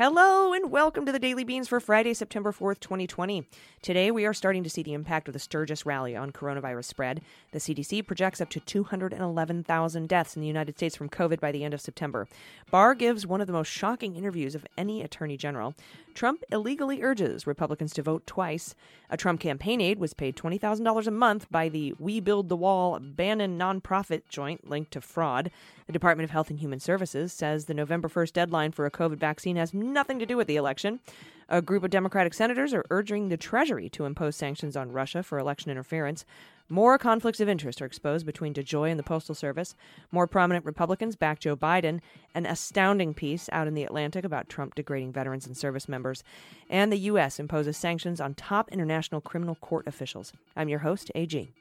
Hello and welcome to the Daily Beans for Friday, September 4th, 2020. Today we are starting to see the impact of the Sturgis rally on coronavirus spread. The CDC projects up to 211,000 deaths in the United States from COVID by the end of September. Barr gives one of the most shocking interviews of any attorney general. Trump illegally urges Republicans to vote twice. A Trump campaign aide was paid $20,000 a month by the We Build the Wall Bannon nonprofit joint linked to fraud. The Department of Health and Human Services says the November 1st deadline for a COVID vaccine has nothing to do with the election. A group of Democratic senators are urging the Treasury to impose sanctions on Russia for election interference. More conflicts of interest are exposed between DeJoy and the Postal Service. More prominent Republicans back Joe Biden. An astounding piece out in the Atlantic about Trump degrading veterans and service members. And the U.S. imposes sanctions on top international criminal court officials. I'm your host, AG.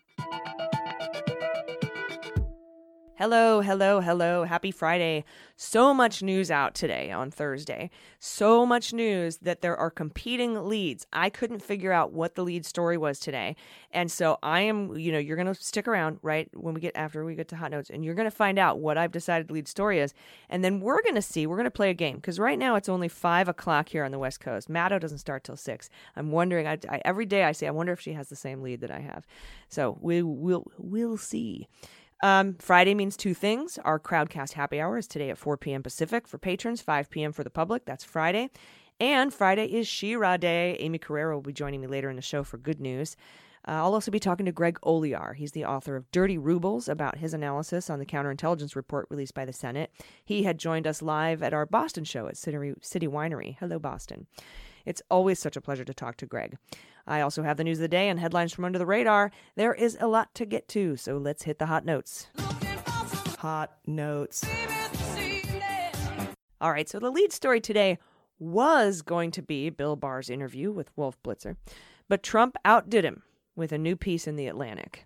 Hello, hello, hello. Happy Friday. So much news out today on Thursday. So much news that there are competing leads. I couldn't figure out what the lead story was today. And so I am, you know, you're going to stick around, right, when we get after we get to hot notes, and you're going to find out what I've decided the lead story is. And then we're going to see, we're going to play a game because right now it's only five o'clock here on the West Coast. Maddow doesn't start till six. I'm wondering, I, I, every day I say, I wonder if she has the same lead that I have. So we will, we'll see. Um, Friday means two things. Our Crowdcast happy hour is today at 4 p.m. Pacific for patrons, 5 p.m. for the public. That's Friday. And Friday is She-Ra Day. Aimee Carrero will be joining me later in the show for good news. Uh, I'll also be talking to Greg Olear. He's the author of Dirty Rubles about his analysis on the counterintelligence report released by the Senate. He had joined us live at our Boston show at City, City Winery. Hello, Boston. It's always such a pleasure to talk to Greg. I also have the news of the day and headlines from under the radar. There is a lot to get to, so let's hit the hot notes. Hot notes. All right, so the lead story today was going to be Bill Barr's interview with Wolf Blitzer, but Trump outdid him with a new piece in The Atlantic.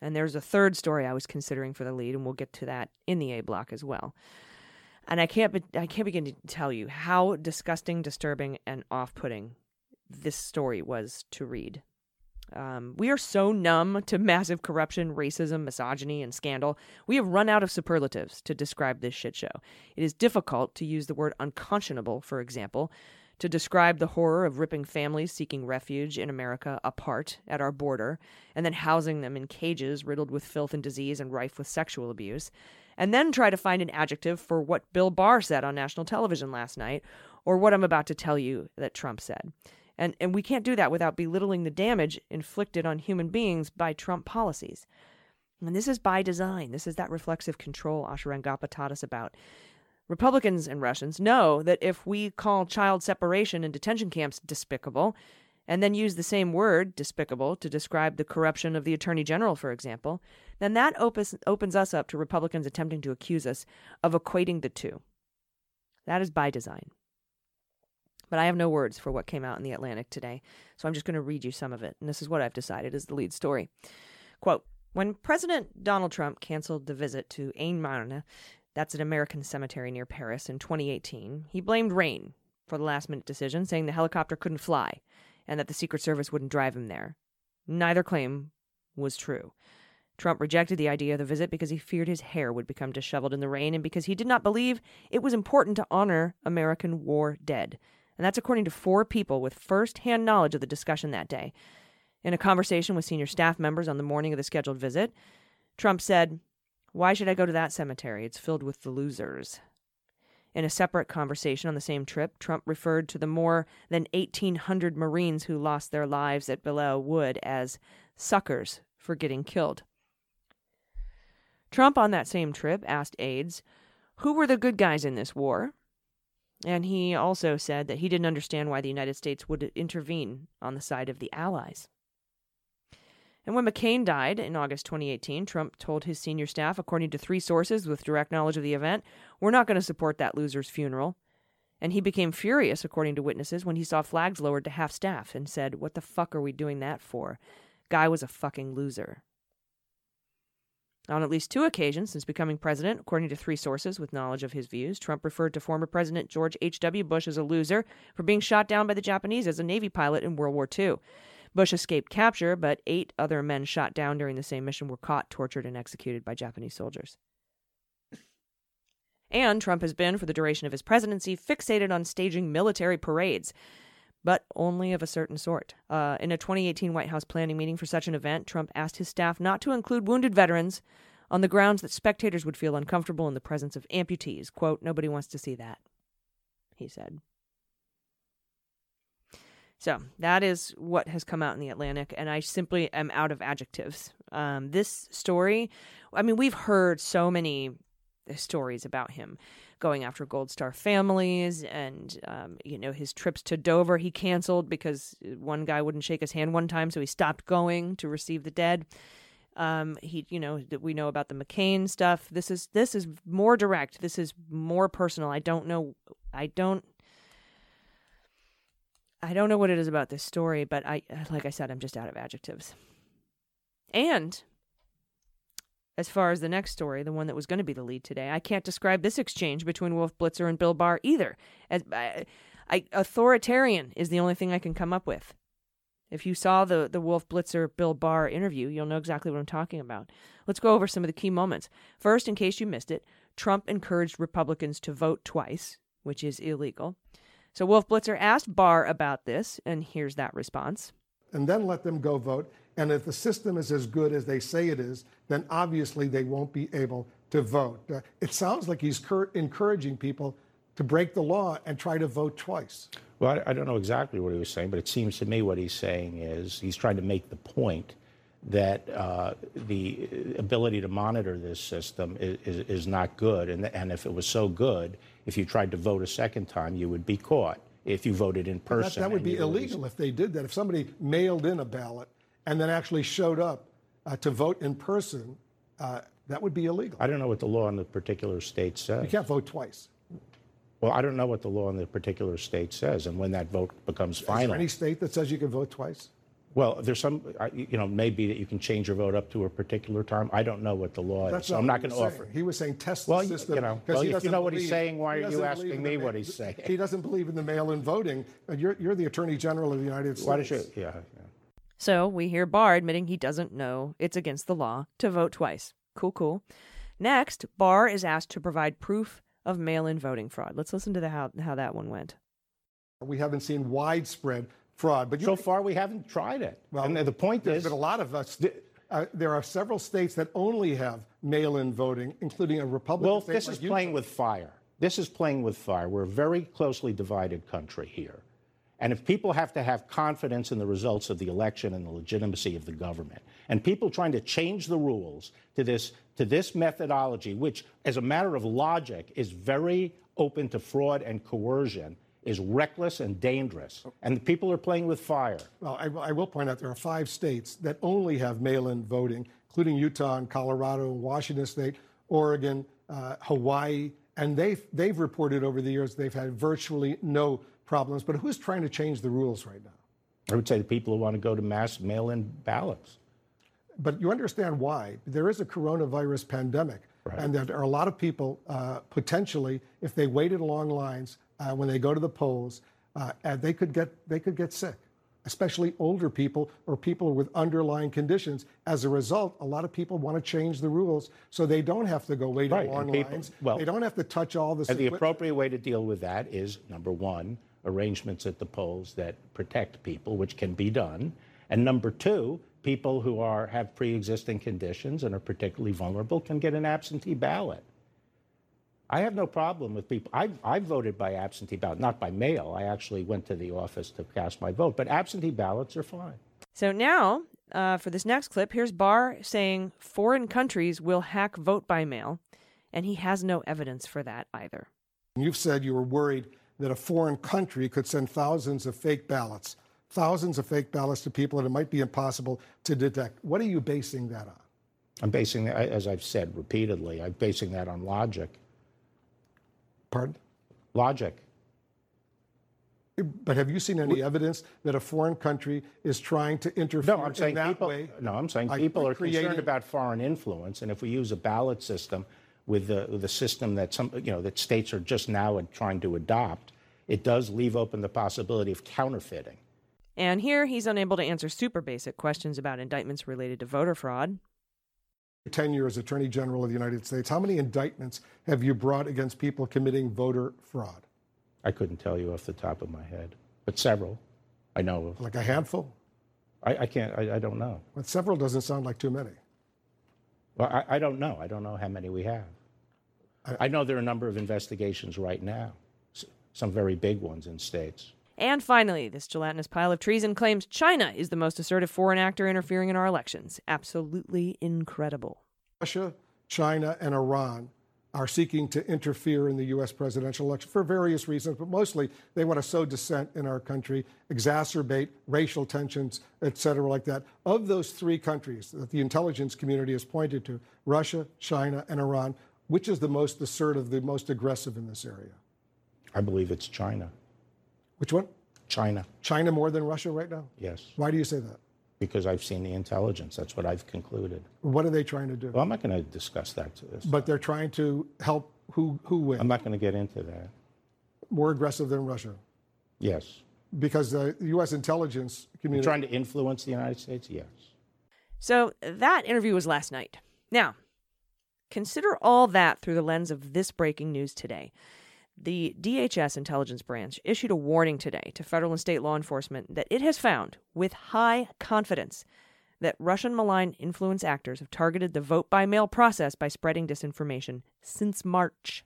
And there's a third story I was considering for the lead, and we'll get to that in the A block as well. And I can't, be, I can't begin to tell you how disgusting, disturbing, and off-putting this story was to read. Um, we are so numb to massive corruption, racism, misogyny, and scandal. We have run out of superlatives to describe this shit show. It is difficult to use the word unconscionable, for example, to describe the horror of ripping families seeking refuge in America apart at our border and then housing them in cages riddled with filth and disease and rife with sexual abuse, and then try to find an adjective for what Bill Barr said on national television last night or what I'm about to tell you that Trump said. And, and we can't do that without belittling the damage inflicted on human beings by Trump policies. And this is by design. This is that reflexive control Asha Rangappa taught us about. Republicans and Russians know that if we call child separation in detention camps despicable, and then use the same word, despicable, to describe the corruption of the Attorney General, for example, then that opens, opens us up to Republicans attempting to accuse us of equating the two. That is by design. But I have no words for what came out in the Atlantic today, so I'm just going to read you some of it. And this is what I've decided is the lead story. Quote When President Donald Trump canceled the visit to Aisne-Marne, that's an American cemetery near Paris, in 2018, he blamed rain for the last minute decision, saying the helicopter couldn't fly and that the Secret Service wouldn't drive him there. Neither claim was true. Trump rejected the idea of the visit because he feared his hair would become disheveled in the rain and because he did not believe it was important to honor American war dead and that's according to four people with first hand knowledge of the discussion that day. In a conversation with senior staff members on the morning of the scheduled visit, Trump said, Why should I go to that cemetery? It's filled with the losers. In a separate conversation on the same trip, Trump referred to the more than 1,800 Marines who lost their lives at Belleau Wood as suckers for getting killed. Trump, on that same trip, asked aides, Who were the good guys in this war? And he also said that he didn't understand why the United States would intervene on the side of the Allies. And when McCain died in August 2018, Trump told his senior staff, according to three sources with direct knowledge of the event, we're not going to support that loser's funeral. And he became furious, according to witnesses, when he saw flags lowered to half staff and said, What the fuck are we doing that for? Guy was a fucking loser. On at least two occasions since becoming president, according to three sources with knowledge of his views, Trump referred to former President George H.W. Bush as a loser for being shot down by the Japanese as a Navy pilot in World War II. Bush escaped capture, but eight other men shot down during the same mission were caught, tortured, and executed by Japanese soldiers. And Trump has been, for the duration of his presidency, fixated on staging military parades but only of a certain sort. Uh, in a 2018 White House planning meeting for such an event, Trump asked his staff not to include wounded veterans on the grounds that spectators would feel uncomfortable in the presence of amputees. Quote, nobody wants to see that, he said. So that is what has come out in the Atlantic, and I simply am out of adjectives. Um, this story, I mean, we've heard so many stories about him going after Gold Star families and, um, you know, his trips to Dover he canceled because one guy wouldn't shake his hand one time, so he stopped going to receive the dead. Um, he, you know, we know about the McCain stuff. This is this is more direct. This is more personal. I don't know. I don't. I don't know what it is about this story, but I, uh, like I said, I'm just out of adjectives. And as far as the next story, the one that was going to be the lead today, I can't describe this exchange between Wolf Blitzer and Bill Barr either. As I, I, authoritarian is the only thing I can come up with. If you saw the the Wolf Blitzer Bill Barr interview, you'll know exactly what I'm talking about. Let's go over some of the key moments. First, in case you missed it, Trump encouraged Republicans to vote twice, which is illegal. So Wolf Blitzer asked Barr about this, and here's that response. and then let them go vote. And if the system is as good as they say it is, then obviously they won't be able to vote. Uh, it sounds like he's cur- encouraging people to break the law and try to vote twice. Well, I, I don't know exactly what he was saying, but it seems to me what he's saying is he's trying to make the point that uh, the ability to monitor this system is, is, is not good. And, and if it was so good, if you tried to vote a second time, you would be caught if you voted in person. that would be illegal if they did that. If somebody mailed in a ballot and then actually showed up uh, to vote in person, uh, that would be illegal. I don't know what the law in the particular state says. You can't vote twice. Well, I don't know what the law in the particular state says and when that vote becomes final. Is there any state that says you can vote twice? Well, there's some, you know, maybe that you can change your vote up to a particular time. I don't know what the law is, so I'm not going to offer. He was saying test Well, the you- system. you know, 'cause well, he if you doesn't know what he's saying, why he are you asking me the what he's saying? He doesn't believe in the mail-in voting. Uh, You're, you're the Attorney General of the United States. Why does you, yeah, yeah. So we hear Barr admitting he doesn't know it's against the law to vote twice. Cool, cool. Next, Barr is asked to provide proof of mail-in voting fraud. Let's listen to the, how how that one went. We haven't seen widespread fraud, but you So far, we haven't tried it. Well, and the point There's is, been a lot of us. Uh, there are several states that only have mail-in voting, including a Republican well, this like is playing with fire. This is playing with fire. We're a very closely divided country here. And if people have to have confidence in the results of the election and the legitimacy of the government, and people trying to change the rules to this, to this methodology, which, as a matter of logic, is very open to fraud and coercion, is reckless and dangerous. And the people are playing with fire. Well, I, will- I will point out there are five states that only have mail-in voting, including Utah and Colorado, and Washington State, Oregon, uh, Hawaii, and they've they've reported over the years they've had virtually no problems. But who's trying to change the rules right now? I would say the people who want to go to mass mail in ballots. But you understand why. There is a coronavirus pandemic, and there are a lot of people uh, potentially, if they waited long lines uh, when they go to the polls, uh, and they could get they could get sick, especially older people or people with underlying conditions. As a result, a lot of people want to change the rules so they don't have to go wait Right, in long people- lines. well- they don't have to touch all this. And the appropriate way to deal with that is number one, arrangements at the polls that protect people, which can be done. And number two, people who are have pre-existing conditions and are particularly vulnerable can get an absentee ballot. I have no problem with people. I, I voted by absentee ballot, not by mail. I actually went to the office to cast my vote, but absentee ballots are fine. So now, uh, for this next clip, here's Barr saying foreign countries will hack vote by mail, and he has no evidence for that either. You've said you were worried that a foreign country could send thousands of fake ballots, thousands of fake ballots to people that it might be impossible to detect. What are you basing that on? I'm basing that, as I've said repeatedly, I'm basing that on logic. Pardon? Logic. But have you seen any evidence that a foreign country is trying to interfere No, I'm in saying that people. way? No, I'm saying people are creating- concerned about foreign influence, and if we use a ballot system with the with the system that some you know that states are just now trying to adopt, it does leave open the possibility of counterfeiting. And here he's unable to answer super basic questions about indictments related to voter fraud. Tenure as Attorney General of the United States, how many indictments have you brought against people committing voter fraud? I couldn't tell you off the top of my head, but several. I know of. Like a handful? I, I can't. I, I don't know. But several doesn't sound like too many. Well, I, I don't know. I don't know how many we have. I, know there are a number of investigations right now, some very big ones in states. And finally, this gelatinous pile of treason claims China is the most assertive foreign actor interfering in our elections. Absolutely incredible. Russia, China, and Iran are seeking to interfere in the U.S. presidential election for various reasons, but mostly they want to sow dissent in our country, exacerbate racial tensions, et cetera, like that. Of those three countries that the intelligence community has pointed to Russia, China, and Iran which is the most assertive, the most aggressive in this area? I believe it's China. Which one? China, China more than Russia right now? yes. Why do you say that? Because I've seen the intelligence. That's what I've concluded. What are they trying to do? Well, I'm not going to discuss that to this. But they're trying to help who, who win? I'm not going to get into that. More aggressive than Russia? Yes. Because the U.S. intelligence community. are Trying to influence the United States? Yes. So that interview was last night. Now, consider all that through the lens of this breaking news today. The DHS intelligence branch issued a warning today to federal and state law enforcement that it has found, with high confidence, that Russian malign influence actors have targeted the vote by mail process by spreading disinformation since March.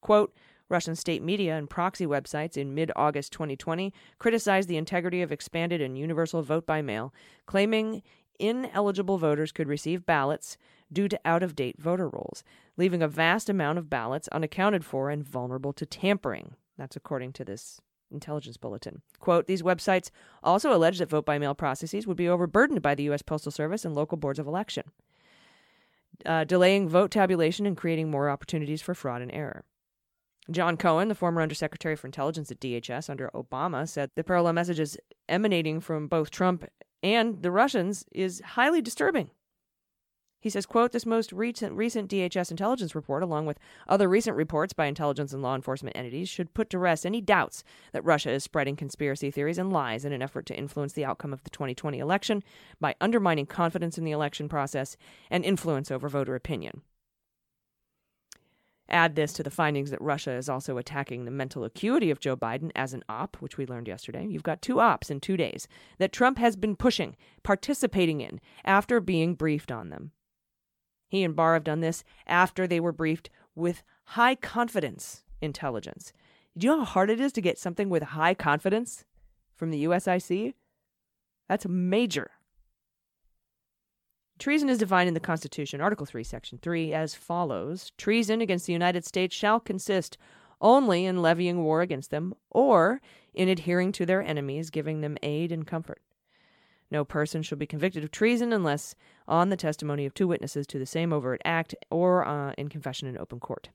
Quote, Russian state media and proxy websites in mid August 2020 criticized the integrity of expanded and universal vote by mail, claiming ineligible voters could receive ballots due to out of date voter rolls, leaving a vast amount of ballots unaccounted for and vulnerable to tampering. That's according to this intelligence bulletin. Quote These websites also allege that vote by mail processes would be overburdened by the U.S. Postal Service and local boards of election, uh, delaying vote tabulation and creating more opportunities for fraud and error. John Cohen, the former Undersecretary for Intelligence at DHS under Obama, said the parallel messages emanating from both Trump and the Russians is highly disturbing. He says, quote, this most recent, recent DHS intelligence report, along with other recent reports by intelligence and law enforcement entities, should put to rest any doubts that Russia is spreading conspiracy theories and lies in an effort to influence the outcome of the 2020 election by undermining confidence in the election process and influence over voter opinion. Add this to the findings that Russia is also attacking the mental acuity of Joe Biden as an op, which we learned yesterday. You've got two ops in two days that Trump has been pushing, participating in, after being briefed on them. He and Barr have done this after they were briefed with high confidence intelligence. Do you know how hard it is to get something with high confidence from the USIC? That's major. Treason is defined in the Constitution, Article 3, Section 3, as follows Treason against the United States shall consist only in levying war against them or in adhering to their enemies, giving them aid and comfort. No person shall be convicted of treason unless on the testimony of two witnesses to the same overt act or uh, in confession in open court.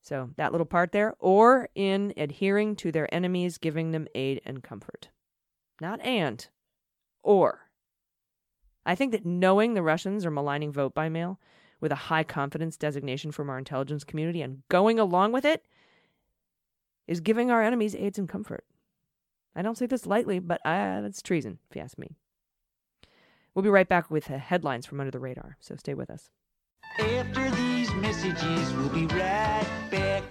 So, that little part there, or in adhering to their enemies, giving them aid and comfort. Not and, or. I think that knowing the Russians are maligning vote by mail with a high confidence designation from our intelligence community and going along with it is giving our enemies aids and comfort. I don't say this lightly, but uh, that's treason, if you ask me. We'll be right back with uh, headlines from Under the Radar, so stay with us. After these messages, we'll be right back.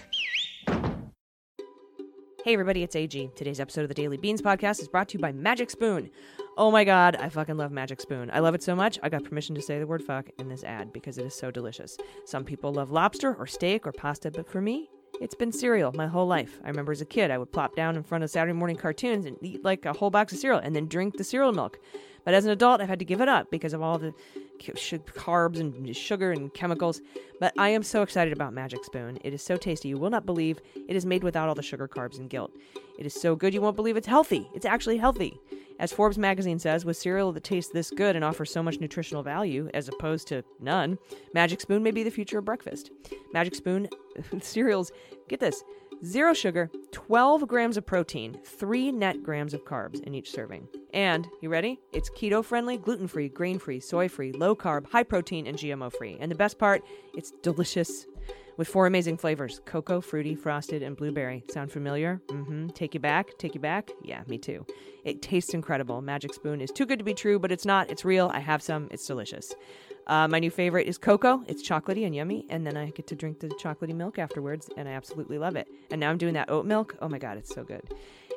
Hey everybody, it's AG. Today's episode of the Daily Beans podcast is brought to you by Magic Spoon. Oh my god, I fucking love Magic Spoon. I love it so much, I got permission to say the word fuck in this ad because it is so delicious. Some people love lobster or steak or pasta, but for me, it's been cereal my whole life. I remember as a kid, I would plop down in front of Saturday morning cartoons and eat like a whole box of cereal and then drink the cereal milk. But as an adult, I've had to give it up because of all the carbs and sugar and chemicals. But I am so excited about Magic Spoon. It is so tasty. You will not believe it is made without all the sugar, carbs, and guilt. It is so good you won't believe it's healthy. It's actually healthy. As Forbes magazine says, with cereal that tastes this good and offers so much nutritional value as opposed to none, Magic Spoon may be the future of breakfast. Magic Spoon cereals, get this, Zero sugar, 12 grams of protein, 3 net grams of carbs in each serving. And, you ready? It's keto friendly, gluten free, grain free, soy free, low carb, high protein, and GMO free. And the best part, it's delicious with four amazing flavors cocoa, fruity, frosted, and blueberry. Sound familiar? Mm hmm. Take you back? Take you back? Yeah, me too. It tastes incredible. Magic Spoon is too good to be true, but it's not. It's real. I have some. It's delicious. Uh, my new favorite is cocoa. It's chocolatey and yummy, and then I get to drink the chocolatey milk afterwards, and I absolutely love it. And now I'm doing that oat milk. Oh my god, it's so good.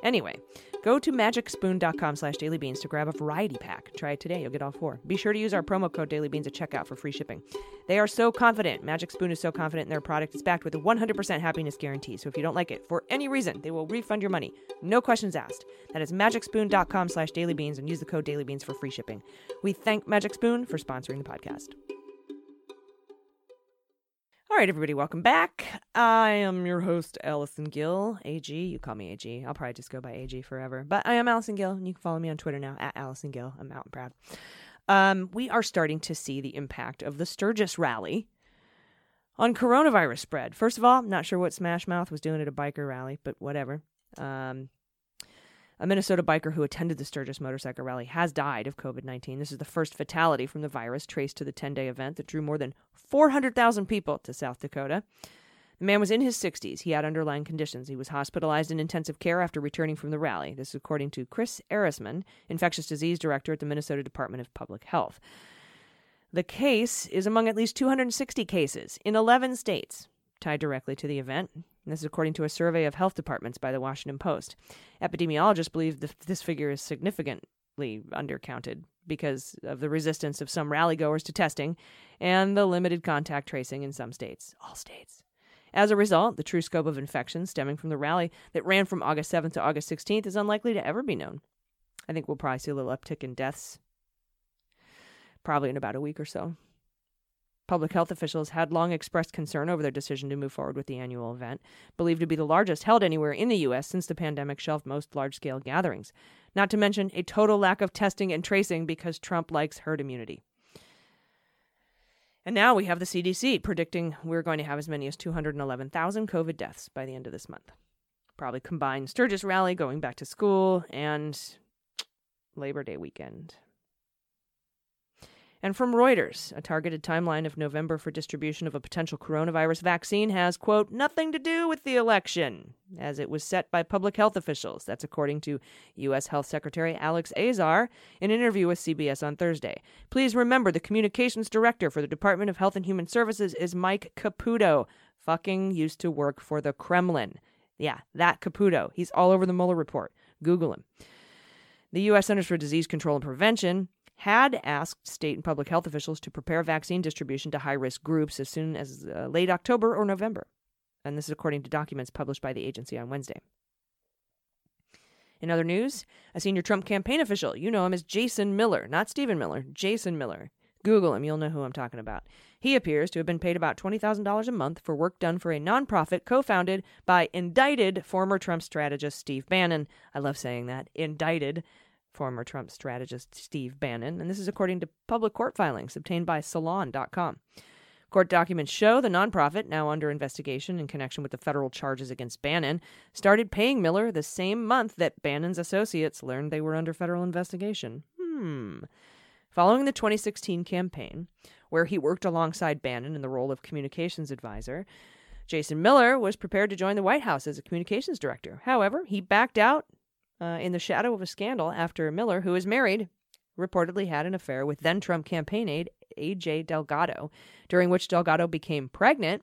Anyway, go to magicspoon.com slash dailybeans to grab a variety pack. Try it today. You'll get all four. Be sure to use our promo code dailybeans at checkout for free shipping. They are so confident. Magic Spoon is so confident in their product. It's backed with a 100% happiness guarantee. So if you don't like it for any reason, they will refund your money. No questions asked. That is magicspoon.com slash dailybeans and use the code dailybeans for free shipping. We thank Magic Spoon for sponsoring the podcast. All right, everybody, welcome back. I am your host, Allison Gill. AG, you call me AG. I'll probably just go by AG forever. But I am Allison Gill, and you can follow me on Twitter now at Allison Gill. I'm out and proud. Um, we are starting to see the impact of the Sturgis rally on coronavirus spread. First of all, not sure what Smash Mouth was doing at a biker rally, but whatever. Um, a Minnesota biker who attended the Sturgis motorcycle rally has died of COVID 19. This is the first fatality from the virus traced to the 10 day event that drew more than 400,000 people to South Dakota. The man was in his 60s. He had underlying conditions. He was hospitalized in intensive care after returning from the rally. This is according to Kris Ehresmann, infectious disease director at the Minnesota Department of Public Health. The case is among at least 260 cases in 11 states tied directly to the event. This is according to a survey of health departments by the Washington Post. Epidemiologists believe that this figure is significantly undercounted because of the resistance of some rallygoers to testing and the limited contact tracing in some states. All states. As a result, the true scope of infection stemming from the rally that ran from August 7th to August 16th is unlikely to ever be known. I think we'll probably see a little uptick in deaths, probably in about a week or so. Public health officials had long expressed concern over their decision to move forward with the annual event, believed to be the largest held anywhere in the U.S. since the pandemic shelved most large scale gatherings. Not to mention a total lack of testing and tracing because Trump likes herd immunity. And now we have the CDC predicting we're going to have as many as 211,000 COVID deaths by the end of this month. Probably combined Sturgis rally, going back to school, and Labor Day weekend. And from Reuters, a targeted timeline of November for distribution of a potential coronavirus vaccine has, quote, nothing to do with the election, as it was set by public health officials. That's according to U.S. Health Secretary Alex Azar in an interview with CBS on Thursday. Please remember the communications director for the Department of Health and Human Services is Mike Caputo, fucking used to work for the Kremlin. Yeah, that Caputo. He's all over the Mueller report. Google him. The U.S. Centers for Disease Control and Prevention had asked state and public health officials to prepare vaccine distribution to high risk groups as soon as uh, late October or November. And this is according to documents published by the agency on Wednesday. In other news, a senior Trump campaign official, you know him as Jason Miller, not Stephen Miller, Jason Miller. Google him, you'll know who I'm talking about. He appears to have been paid about $20,000 a month for work done for a nonprofit co founded by indicted former Trump strategist Steve Bannon. I love saying that, indicted former Trump strategist Steve Bannon, and this is according to public court filings obtained by Salon.com. Court documents show the nonprofit, now under investigation in connection with the federal charges against Bannon, started paying Miller the same month that Bannon's associates learned they were under federal investigation. Hmm. Following the 2016 campaign, where he worked alongside Bannon in the role of communications advisor, Jason Miller was prepared to join the White House as a communications director. However, he backed out uh, in the shadow of a scandal after Miller, who is married, reportedly had an affair with then Trump campaign aide AJ Delgado, during which Delgado became pregnant.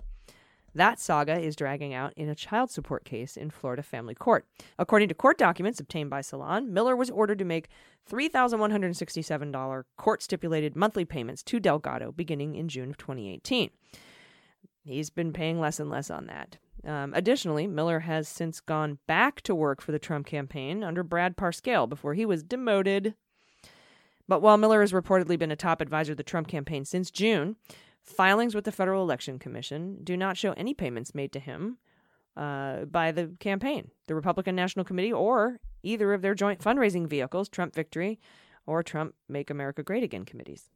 That saga is dragging out in a child support case in Florida family court. According to court documents obtained by Salon, Miller was ordered to make $3,167 court stipulated monthly payments to Delgado beginning in June of 2018. He's been paying less and less on that. Um, additionally, Miller has since gone back to work for the Trump campaign under Brad Parscale before he was demoted. But while Miller has reportedly been a top advisor to the Trump campaign since June, filings with the Federal Election Commission do not show any payments made to him uh, by the campaign, the Republican National Committee, or either of their joint fundraising vehicles, Trump Victory or Trump Make America Great Again committees.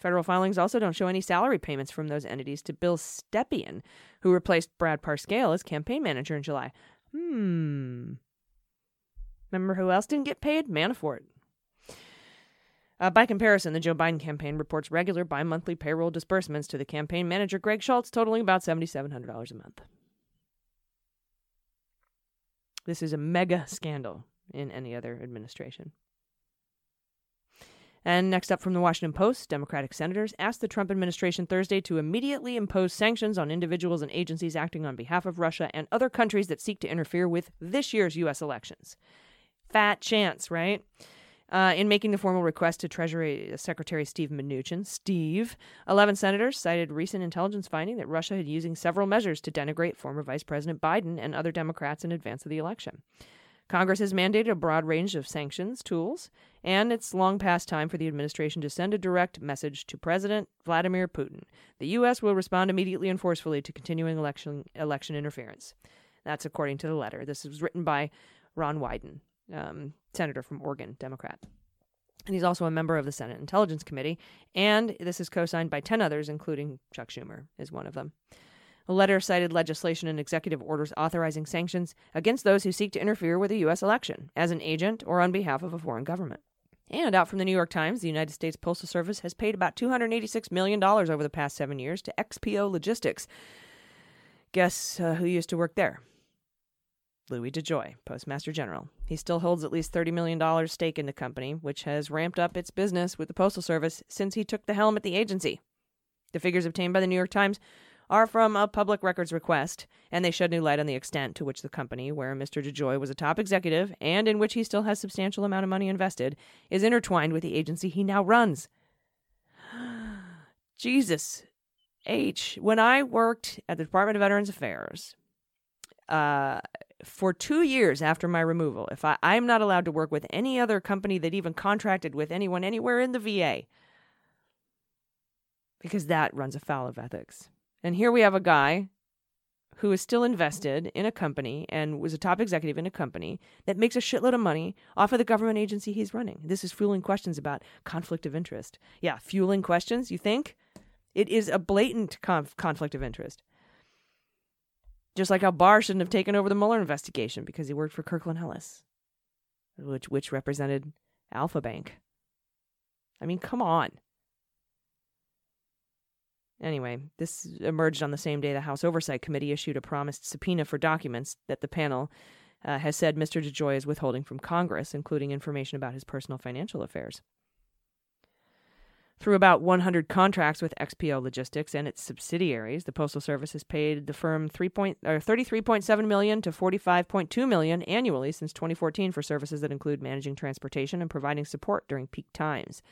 Federal filings also don't show any salary payments from those entities to Bill Stepien, who replaced Brad Parscale as campaign manager in July. Hmm. Remember who else didn't get paid? Manafort. Uh, by comparison, the Joe Biden campaign reports regular bi monthly payroll disbursements to the campaign manager, Greg Schultz, totaling about $7,700 a month. This is a mega scandal in any other administration. And next up from the Washington Post, Democratic senators asked the Trump administration Thursday to immediately impose sanctions on individuals and agencies acting on behalf of Russia and other countries that seek to interfere with this year's U.S. elections. Fat chance, right? Uh, in making the formal request to Treasury Secretary Steve Mnuchin, Steve, 11 senators cited recent intelligence finding that Russia had using several measures to denigrate former Vice President Biden and other Democrats in advance of the election. Congress has mandated a broad range of sanctions tools, and it's long past time for the administration to send a direct message to President Vladimir Putin. The U.S. will respond immediately and forcefully to continuing election, election interference. That's according to the letter. This was written by Ron Wyden, um, senator from Oregon, Democrat. And he's also a member of the Senate Intelligence Committee, and this is co signed by 10 others, including Chuck Schumer, is one of them. The letter cited legislation and executive orders authorizing sanctions against those who seek to interfere with a U.S. election as an agent or on behalf of a foreign government. And out from the New York Times, the United States Postal Service has paid about $286 million over the past seven years to XPO Logistics. Guess uh, who used to work there? Louis DeJoy, Postmaster General. He still holds at least $30 million stake in the company, which has ramped up its business with the Postal Service since he took the helm at the agency. The figures obtained by the New York Times are from a public records request, and they shed new light on the extent to which the company, where Mr. DeJoy was a top executive and in which he still has substantial amount of money invested, is intertwined with the agency he now runs. Jesus H. When I worked at the Department of Veterans Affairs, uh, for two years after my removal, if I, I'm not allowed to work with any other company that even contracted with anyone anywhere in the VA, because that runs afoul of ethics. And here we have a guy who is still invested in a company and was a top executive in a company that makes a shitload of money off of the government agency he's running. This is fueling questions about conflict of interest. Yeah, fueling questions, you think? It is a blatant conf- conflict of interest. Just like how Barr shouldn't have taken over the Mueller investigation because he worked for Kirkland Ellis, which which represented Alfa Bank. I mean, come on. Anyway, this emerged on the same day the House Oversight Committee issued a promised subpoena for documents that the panel uh, has said Mr. DeJoy is withholding from Congress, including information about his personal financial affairs. Through about 100 contracts with XPO Logistics and its subsidiaries, the Postal Service has paid the firm 3 point, or 33.7 million to 45.2 million annually since 2014 for services that include managing transportation and providing support during peak times.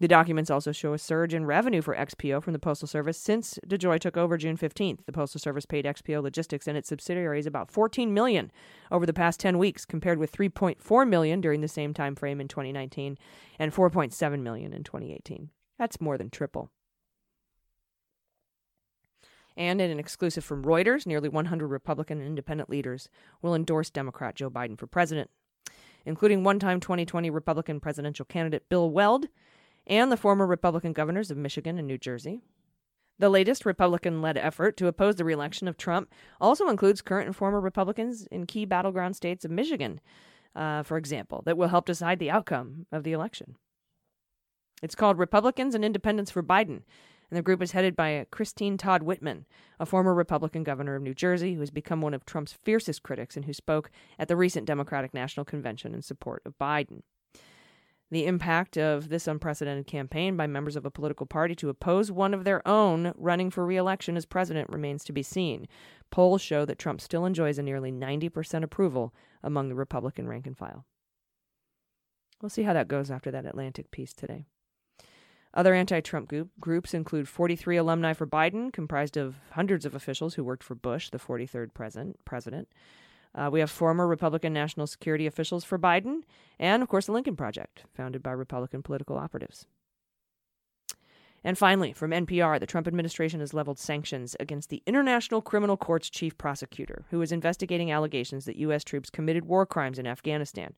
The documents also show a surge in revenue for XPO from the Postal Service since DeJoy took over June 15th. The Postal Service paid XPO Logistics and its subsidiaries about 14 million over the past 10 weeks compared with 3.4 million during the same time frame in 2019 and 4.7 million in 2018. That's more than triple. And in an exclusive from Reuters, nearly 100 Republican and independent leaders will endorse Democrat Joe Biden for president, including one time 2020 Republican presidential candidate Bill Weld and the former Republican governors of Michigan and New Jersey. The latest Republican led effort to oppose the reelection of Trump also includes current and former Republicans in key battleground states of Michigan, uh, for example, that will help decide the outcome of the election. It's called Republicans and Independents for Biden, and the group is headed by Christine Todd Whitman, a former Republican governor of New Jersey who has become one of Trump's fiercest critics and who spoke at the recent Democratic National Convention in support of Biden. The impact of this unprecedented campaign by members of a political party to oppose one of their own running for reelection as president remains to be seen. Polls show that Trump still enjoys a nearly 90% approval among the Republican rank and file. We'll see how that goes after that Atlantic piece today. Other anti Trump group, groups include 43 alumni for Biden, comprised of hundreds of officials who worked for Bush, the 43rd president. president. Uh, we have former Republican national security officials for Biden, and of course, the Lincoln Project, founded by Republican political operatives. And finally, from NPR, the Trump administration has leveled sanctions against the International Criminal Court's chief prosecutor, who is investigating allegations that U.S. troops committed war crimes in Afghanistan.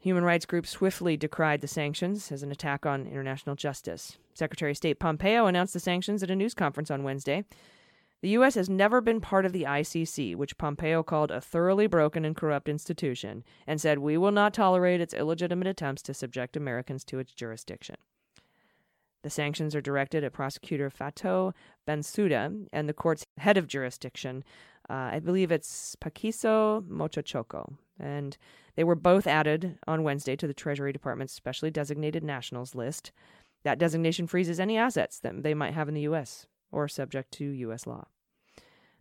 Human rights groups swiftly decried the sanctions as an attack on international justice. Secretary of State Pompeo announced the sanctions at a news conference on Wednesday. The U.S. has never been part of the ICC, which Pompeo called a thoroughly broken and corrupt institution, and said, We will not tolerate its illegitimate attempts to subject Americans to its jurisdiction. The sanctions are directed at prosecutor Fatou Bensouda and the court's head of jurisdiction. Uh, I believe it's Phakiso Mochochoko. And they were both added on Wednesday to the Treasury Department's specially designated nationals list. That designation freezes any assets that they might have in the U.S. or subject to U.S. law.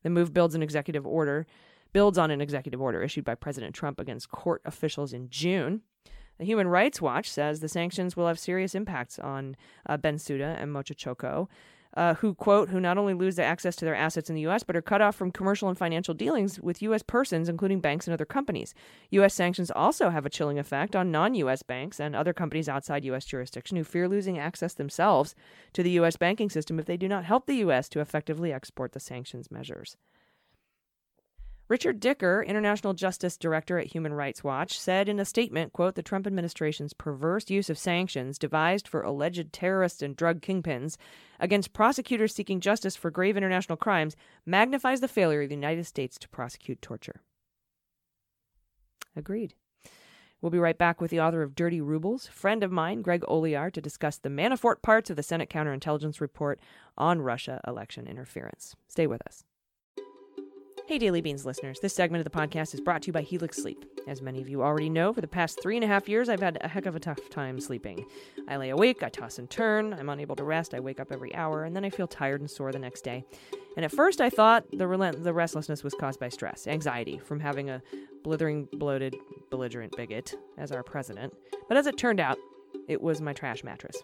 The move builds an executive order, builds on an executive order issued by President Trump against court officials in June. The Human Rights Watch says the sanctions will have serious impacts on uh, Bensouda and Mochochoko, uh, who quote who not only lose access to their assets in the U.S. but are cut off from commercial and financial dealings with U.S. persons, including banks and other companies. U.S. sanctions also have a chilling effect on non-U.S. banks and other companies outside U.S. jurisdiction who fear losing access themselves to the U.S. banking system if they do not help the U.S. to effectively export the sanctions measures. Richard Dicker, International Justice Director at Human Rights Watch, said in a statement, quote, the Trump administration's perverse use of sanctions devised for alleged terrorists and drug kingpins against prosecutors seeking justice for grave international crimes magnifies the failure of the United States to prosecute torture. Agreed. We'll be right back with the author of Dirty Rubles, friend of mine, Greg Olear, to discuss the Manafort parts of the Senate counterintelligence report on Russia election interference. Stay with us. Hey, Daily Beans listeners. This segment of the podcast is brought to you by Helix Sleep. As many of you already know, for the past three and a half years, I've had a heck of a tough time sleeping. I lay awake, I toss and turn, I'm unable to rest, I wake up every hour, and then I feel tired and sore the next day. And at first, I thought the, relent- the restlessness was caused by stress, anxiety from having a blithering, bloated, belligerent bigot as our president. But as it turned out, it was my trash mattress.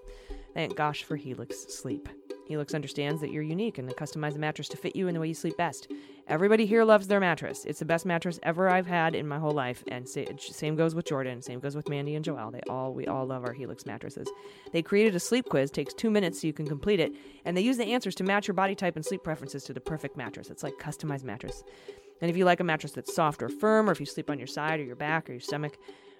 Thank gosh for Helix Sleep. Helix understands that you're unique and they customize a mattress to fit you in the way you sleep best. Everybody here loves their mattress. It's the best mattress ever I've had in my whole life, and same goes with Jordan. Same goes with Mandy and Joelle. They all we all love our Helix mattresses. They created a sleep quiz. Takes two minutes so you can complete it, and they use the answers to match your body type and sleep preferences to the perfect mattress. It's like customized mattress. And if you like a mattress that's soft or firm, or if you sleep on your side or your back or your stomach,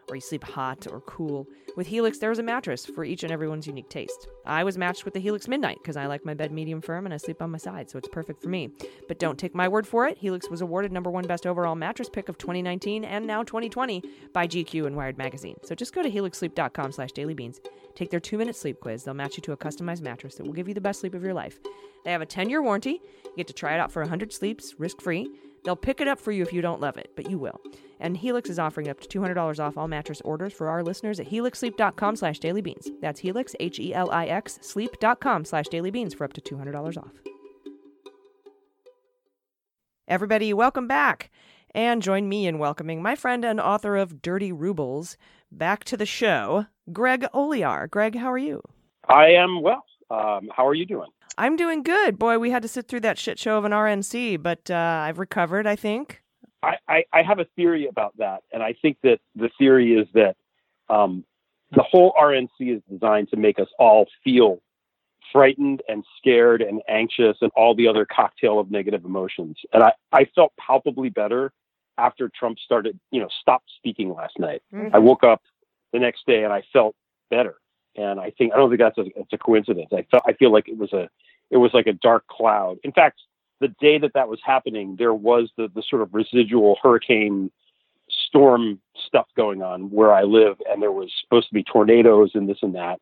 or you sleep hot or cool. With Helix, there is a mattress for each and everyone's unique taste. I was matched with the Helix Midnight because I like my bed medium firm and I sleep on my side, so it's perfect for me. But don't take my word for it. Helix was awarded number one best overall mattress pick of 2019 and now 2020 by GQ and Wired Magazine. So just go to helixsleep.com slash dailybeans. Take their two-minute sleep quiz. They'll match you to a customized mattress that will give you the best sleep of your life. They have a 10-year warranty. You get to try it out for 100 sleeps, risk-free. They'll pick it up for you if you don't love it, but you will. And Helix is offering up to $200 off all mattress orders for our listeners at helixsleep.com slash dailybeans. That's helix, H-E-L-I-X, sleep.com slash dailybeans for up to $200 off. Everybody, welcome back. And join me in welcoming my friend and author of Dirty Rubles back to the show, Greg Olear. Greg, how are you? I am well. Um, how are you doing? I'm doing good. Boy, we had to sit through that shit show of an RNC, but uh, I've recovered, I think. I, I, I, have a theory about that. And I think that the theory is that um, the whole RNC is designed to make us all feel frightened and scared and anxious and all the other cocktail of negative emotions. And I, I felt palpably better after Trump started, you know, stopped speaking last night. Mm-hmm. I woke up the next day and I felt better. And I think I don't think that's a, it's a coincidence. I felt I feel like it was a it was like a dark cloud. In fact, the day that that was happening, there was the the sort of residual hurricane storm stuff going on where I live, and there was supposed to be tornadoes and this and that,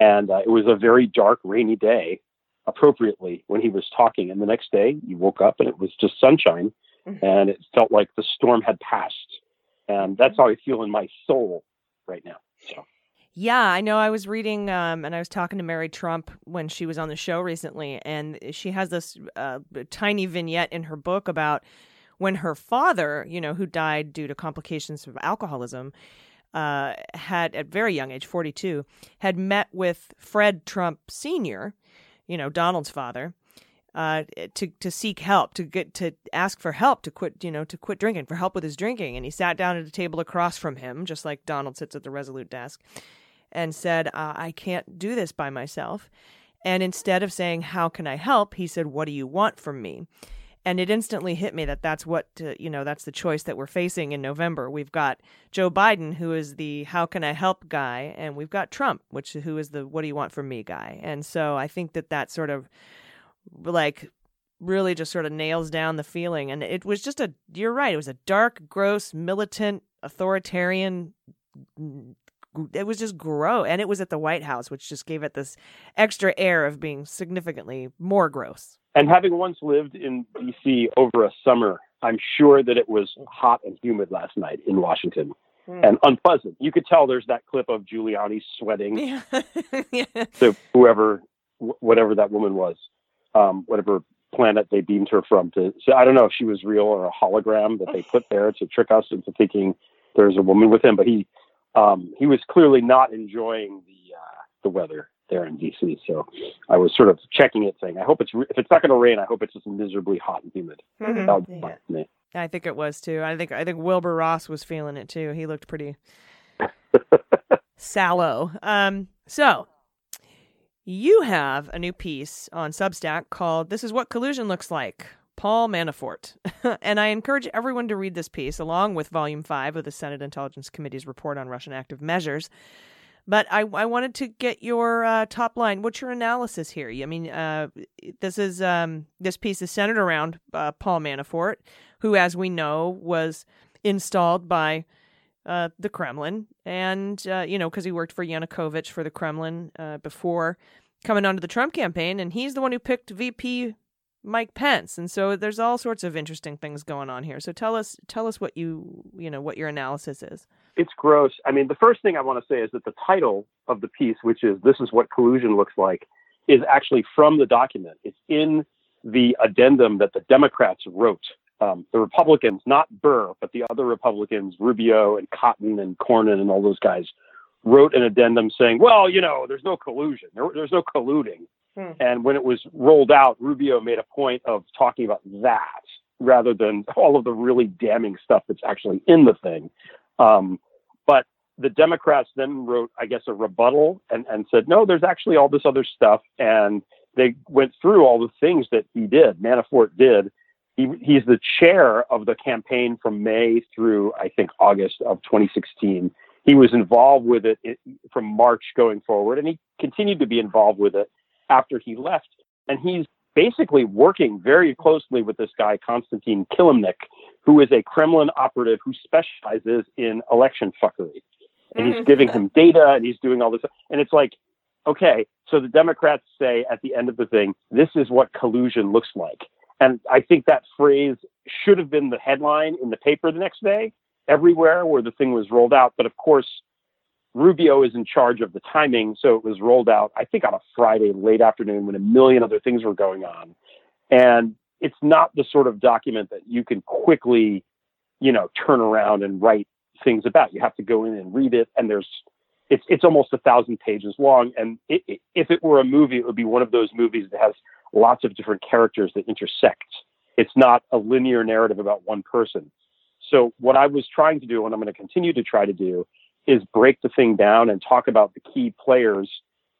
and uh, it was a very dark, rainy day, appropriately when he was talking. And the next day, you woke up and it was just sunshine, mm-hmm. and it felt like the storm had passed, and that's how I feel in my soul right now. So. Yeah, I know. I was reading um, and I was talking to Mary Trump when she was on the show recently, and she has this uh, tiny vignette in her book about when her father, you know, who died due to complications of alcoholism, uh, had at very young age, 42, had met with Fred Trump Sr., you know, Donald's father, uh, to to seek help, to get to ask for help, to quit, you know, to quit drinking, for help with his drinking. And he sat down at a table across from him, just like Donald sits at the Resolute desk and said, uh, I can't do this by myself. And instead of saying, How can I help? he said, What do you want from me? and it instantly hit me that that's what uh, you know that's the choice that we're facing in November. We've got Joe Biden, who is the "How can I help" guy, and we've got Trump, which who is the "What do you want from me" guy. And so I think that that sort of like really just sort of nails down the feeling. And it was just a you're right. It was a dark, gross, militant, authoritarian it was just gross and it was at the white house which just gave it this extra air of being significantly more gross and having once lived in dc over a summer i'm sure that it was hot and humid last night in washington mm. and unpleasant you could tell there's that clip of giuliani sweating yeah. yeah. to whoever whatever that woman was um, whatever planet they beamed her from to so i don't know if she was real or a hologram that they put there to trick us into thinking there's a woman with him but he um, he was clearly not enjoying the uh, the weather there in DC. So I was sort of checking it, saying, "I hope it's re- if it's not going to rain, I hope it's just miserably hot and humid." Mm-hmm. Yeah. Me. I think it was too. I think I think Wilbur Ross was feeling it too. He looked pretty sallow. Um, so you have a new piece on Substack called "This Is What Collusion Looks Like." Paul Manafort. and I encourage everyone to read this piece along with Volume 5 of the Senate Intelligence Committee's report on Russian active measures. But I, I wanted to get your uh, top line. What's your analysis here? I mean, uh, this is um, this piece is centered around uh, Paul Manafort, who, as we know, was installed by uh, the Kremlin, and uh, you know because he worked for Yanukovych for the Kremlin uh, before coming onto the Trump campaign, and he's the one who picked VP Mike Pence. And so there's all sorts of interesting things going on here. So tell us tell us what you you know what your analysis is. It's gross. I mean, the first thing I want to say is that the title of the piece, which is "This is what collusion looks like," is actually from the document. It's in the addendum that the Democrats wrote. Um, the Republicans, not Burr, but the other Republicans, Rubio and Cotton and Cornyn and all those guys, wrote an addendum saying, "Well, you know, there's no collusion. There, there's no colluding." Hmm. And when it was rolled out, Rubio made a point of talking about that rather than all of the really damning stuff that's actually in the thing. Um, but the Democrats then wrote, I guess, a rebuttal and, and said, no, there's actually all this other stuff. And they went through all the things that he did, Manafort did. He, he's the chair of the campaign from May through, I think, August of 2016. He was involved with it from March going forward, and he continued to be involved with it after he left. And he's basically working very closely with this guy, Konstantin Kilimnik, who is a Kremlin operative who specializes in election fuckery. And he's mm-hmm. giving him data and he's doing all this. And it's like, okay, so the Democrats say at the end of the thing, this is what collusion looks like. And I think that phrase should have been the headline in the paper the next day, everywhere where the thing was rolled out. But of course, Rubio is in charge of the timing, so it was rolled out, I think, on a Friday late afternoon when a million other things were going on. And it's not the sort of document that you can quickly, you know, turn around and write things about. You have to go in and read it, and there's it's it's almost a thousand pages long. And it, it, if it were a movie, it would be one of those movies that has lots of different characters that intersect. It's not a linear narrative about one person. So what I was trying to do, and I'm going to continue to try to do, is break the thing down and talk about the key players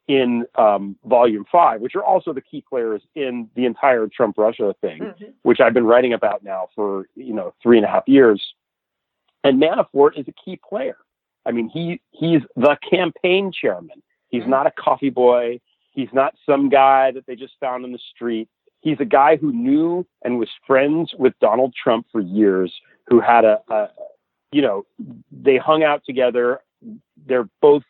in um, volume five, which are also the key players in the entire Trump Russia thing, mm-hmm. which I've been writing about now for, you know, three and a half years. And Manafort is a key player. I mean, he he's the campaign chairman. He's mm-hmm. not a coffee boy. He's not some guy that they just found in the street. He's a guy who knew and was friends with Donald Trump for years, who had a, a you know, they hung out together. They're both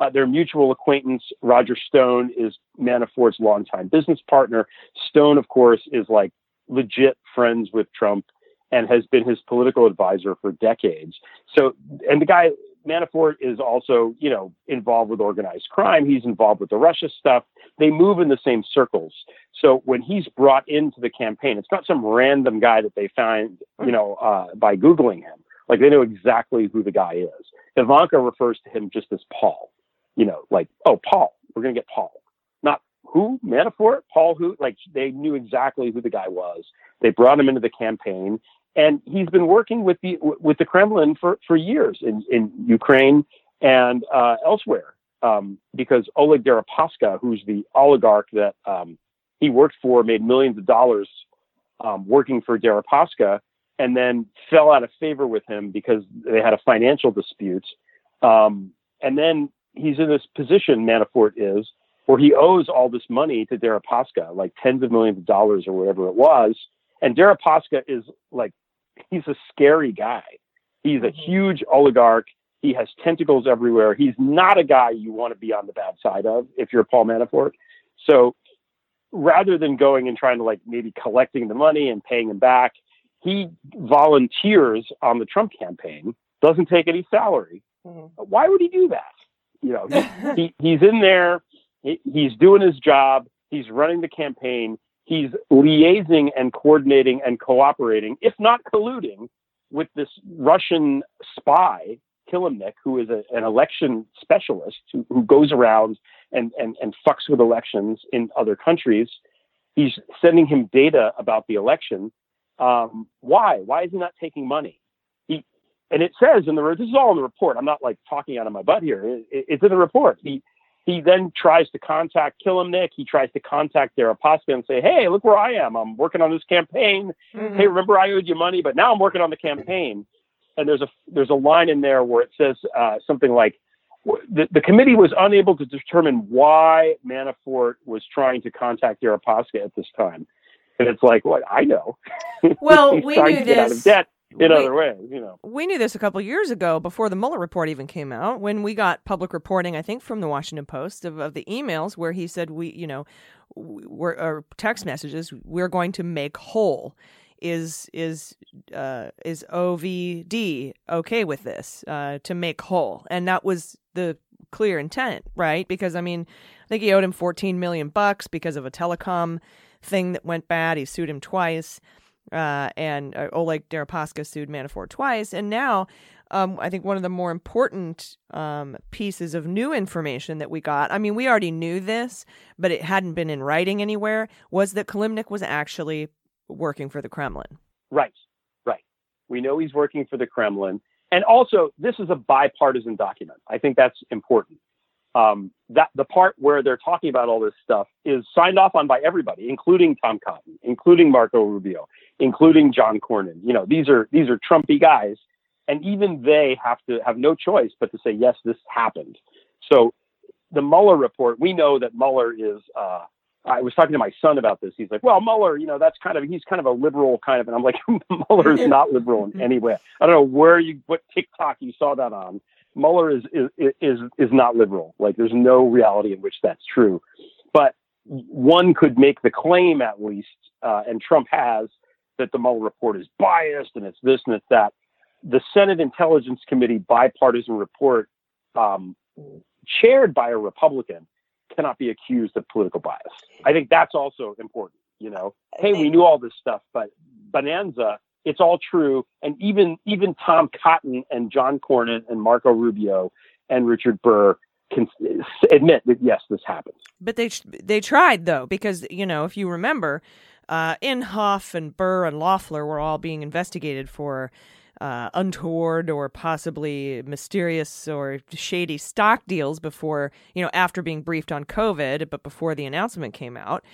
uh, their mutual acquaintance, Roger Stone, is Manafort's longtime business partner. Stone, of course, is like legit friends with Trump and has been his political advisor for decades. So, and the guy, Manafort, is also, you know, involved with organized crime. He's involved with the Russia stuff. They move in the same circles. So when he's brought into the campaign, it's not some random guy that they find, you know, uh, by Googling him. Like they know exactly who the guy is. Ivanka refers to him just as Paul. You know, like, oh, Paul, we're going to get Paul. Not who? Manafort? Paul who? Like they knew exactly who the guy was. They brought him into the campaign and he's been working with the with the Kremlin for, for years in, in Ukraine and uh, elsewhere. Um, because Oleg Deripaska, who's the oligarch that um, he worked for, made millions of dollars um, working for Deripaska, and then fell out of favor with him because they had a financial dispute. Um, and then he's in this position, Manafort is, where he owes all this money to Deripaska, like tens of millions of dollars or whatever it was. And Deripaska is like, he's a scary guy. He's a Mm-hmm. huge oligarch. He has tentacles everywhere. He's not a guy you want to be on the bad side of if you're Paul Manafort. So rather than going and trying to like maybe collecting the money and paying him back, he volunteers on the Trump campaign, doesn't take any salary. Mm-hmm. Why would he do that? You know, he, he, he's in there, he, he's doing his job, he's running the campaign, he's liaising and coordinating and cooperating, if not colluding, with this Russian spy, Kilimnik, who is a, an election specialist who, who goes around and, and, and fucks with elections in other countries. He's sending him data about the election. Um, why? Why is he not taking money? He, and it says in the this is all in the report. I'm not like talking out of my butt here. It, it, it's in the report. He he then tries to contact Kilimnik. He tries to contact Deripaska and say, "Hey, look where I am. I'm working on this campaign. Hey, remember I owed you money, but now I'm working on the campaign." And there's a there's a line in there where it says uh, something like, the, the committee was unable to determine why Manafort was trying to contact Deripaska at this time. And it's like, well, I know. Well, we knew get out of this. debt in We- other ways, you know. we knew this a couple years ago before the Mueller report even came out when we got public reporting I think from the Washington Post of, of the emails where he said we you know we're or text messages we're going to make whole is is uh, is OVD okay with this uh, to make whole and that was the clear intent right because I mean I think he owed him 14 million bucks because of a telecom thing that went bad he sued him twice uh, and uh, Oleg Deripaska sued Manafort twice. And now, um, I think one of the more important um, pieces of new information that we got, I mean, we already knew this, but it hadn't been in writing anywhere, was that Kilimnik was actually working for the Kremlin. Right, right. We know he's working for the Kremlin. And also, this is a bipartisan document. I think that's important. Um, that the part where they're talking about all this stuff is signed off on by everybody, including Tom Cotton, including Marco Rubio, including John Cornyn. You know, these are these are Trumpy guys, and even they have to have no choice but to say yes, this happened. So the Mueller report, we know that Mueller is. Uh, I was talking to my son about this. He's like, "Well, Mueller, you know, that's kind of he's kind of a liberal kind of," and I'm like, "Mueller is not liberal in any way. I don't know where you what TikTok you saw that on. Mueller is is is is not liberal. Like, there's no reality in which that's true. But one could make the claim, at least, uh, and Trump has, that the Mueller report is biased and it's this and it's that. The Senate Intelligence Committee bipartisan report, um, chaired by a Republican, cannot be accused of political bias. I think that's also important. You know, hey, we knew all this stuff, but Bonanza, it's all true. And even even Tom Cotton and John Cornyn and Marco Rubio and Richard Burr can admit that yes, this happened. But they they tried though because you know if you remember, uh, Inhofe and Burr and Loeffler were all being investigated for uh, untoward or possibly mysterious or shady stock deals before you know after being briefed on COVID, but before the announcement came out.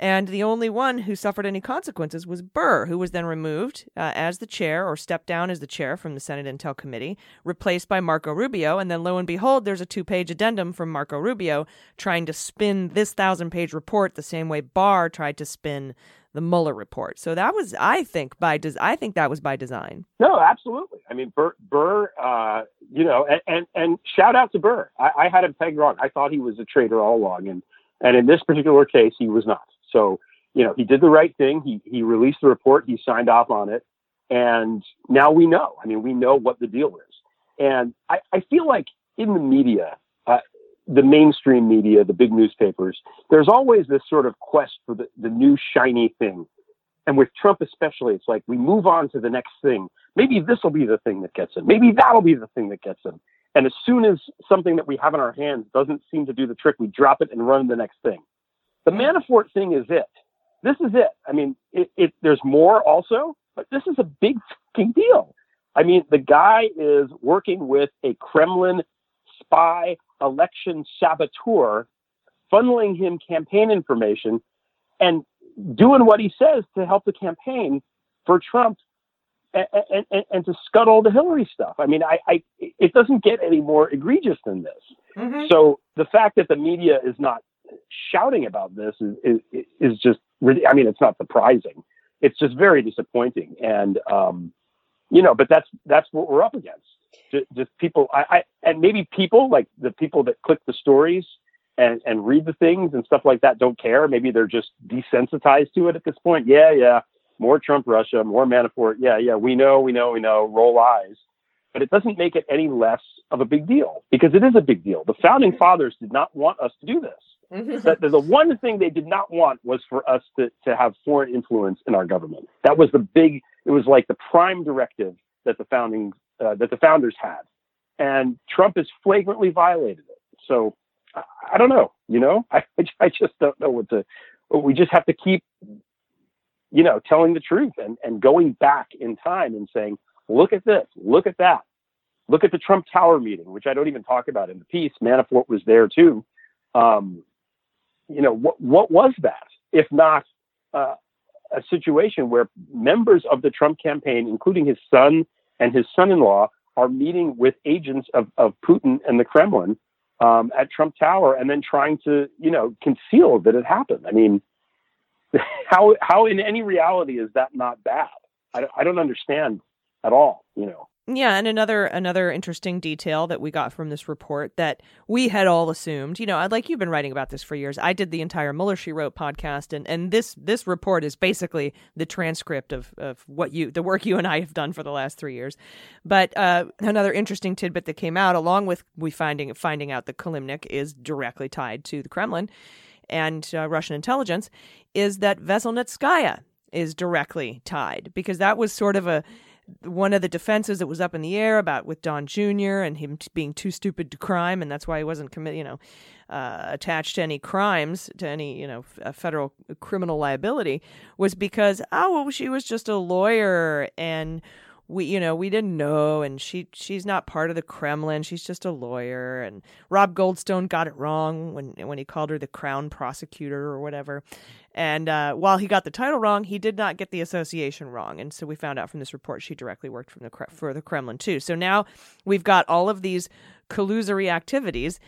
And the only one who suffered any consequences was Burr, who was then removed uh, as the chair or stepped down as the chair from the Senate Intel Committee, replaced by Marco Rubio. And then lo and behold, there's a two page addendum from Marco Rubio trying to spin this thousand page report the same way Barr tried to spin the Mueller report. So that was, I think, by des- I think that was by design. No, absolutely. I mean, Burr, Burr uh, you know, and, and, and shout out to Burr. I, I had him pegged wrong. I thought he was a traitor all along. And, and in this particular case, he was not. So, you know, he did the right thing. He, he released the report. He signed off on it. And now we know. I mean, we know what the deal is. And I, I feel like in the media, uh, the mainstream media, the big newspapers, there's always this sort of quest for the, the new shiny thing. And with Trump especially, it's like we move on to the next thing. Maybe this will be the thing that gets him. Maybe that'll be the thing that gets him. And as soon as something that we have in our hands doesn't seem to do the trick, we drop it and run the next thing. The Manafort thing is it. This is it. I mean, it, it, there's more also, but this is a big fucking deal. I mean, the guy is working with a Kremlin spy election saboteur, funneling him campaign information. And doing what he says to help the campaign for Trump and, and, and to scuttle the Hillary stuff. I mean, I, I, it doesn't get any more egregious than this. Mm-hmm. So the fact that the media is not shouting about this is, is, is just, I mean, it's not surprising. It's just very disappointing. And, um, you know, but that's, that's what we're up against. Just, just people, I, I, and maybe people like the people that click the stories and, and read the things and stuff like that don't care. Maybe they're just desensitized to it at this point. Yeah, yeah more Trump Russia, more Manafort. Yeah, yeah, we know, we know, we know, roll eyes. But it doesn't make it any less of a big deal because it is a big deal. The founding fathers did not want us to do this. Mm-hmm. the, the one thing they did not want was for us to, to have foreign influence in our government. That was the big, it was like the prime directive that the founding, uh, that the founders had. And Trump has flagrantly violated it. So I, I don't know, you know, I, I just don't know what to, we just have to keep you know, telling the truth and, and going back in time and saying, look at this, look at that. Look at the Trump Tower meeting, which I don't even talk about in the piece. Manafort was there too. Um, you know, what, what was that if not uh, a situation where members of the Trump campaign, including his son and his son-in-law, are meeting with agents of, of Putin and the Kremlin um, at Trump Tower and then trying to, you know, conceal that it happened. I mean, how how in any reality is that not bad? I, I don't understand at all. You know. Yeah, and another another interesting detail that we got from this report that we had all assumed, you know, like you've been writing about this for years. I did the entire Mueller She Wrote podcast, and and this this report is basically the transcript of of what you the work you and I have done for the last three years. But uh, another interesting tidbit that came out, along with we finding finding out that Kilimnik is directly tied to the Kremlin and uh, Russian intelligence is that Veselnitskaya is directly tied because that was sort of a one of the defenses that was up in the air about with Don Jr. and him being too stupid to crime, and that's why he wasn't commit, you know, uh, attached to any crimes, to any you know f- federal criminal liability, was because oh well, she was just a lawyer and we you know we didn't know and she she's not part of the kremlin she's just a lawyer and rob goldstone got it wrong when when he called her the crown prosecutor or whatever and uh, while he got the title wrong he did not get the association wrong and so we found out from this report she directly worked from the for the kremlin too so now we've got all of these collusory activities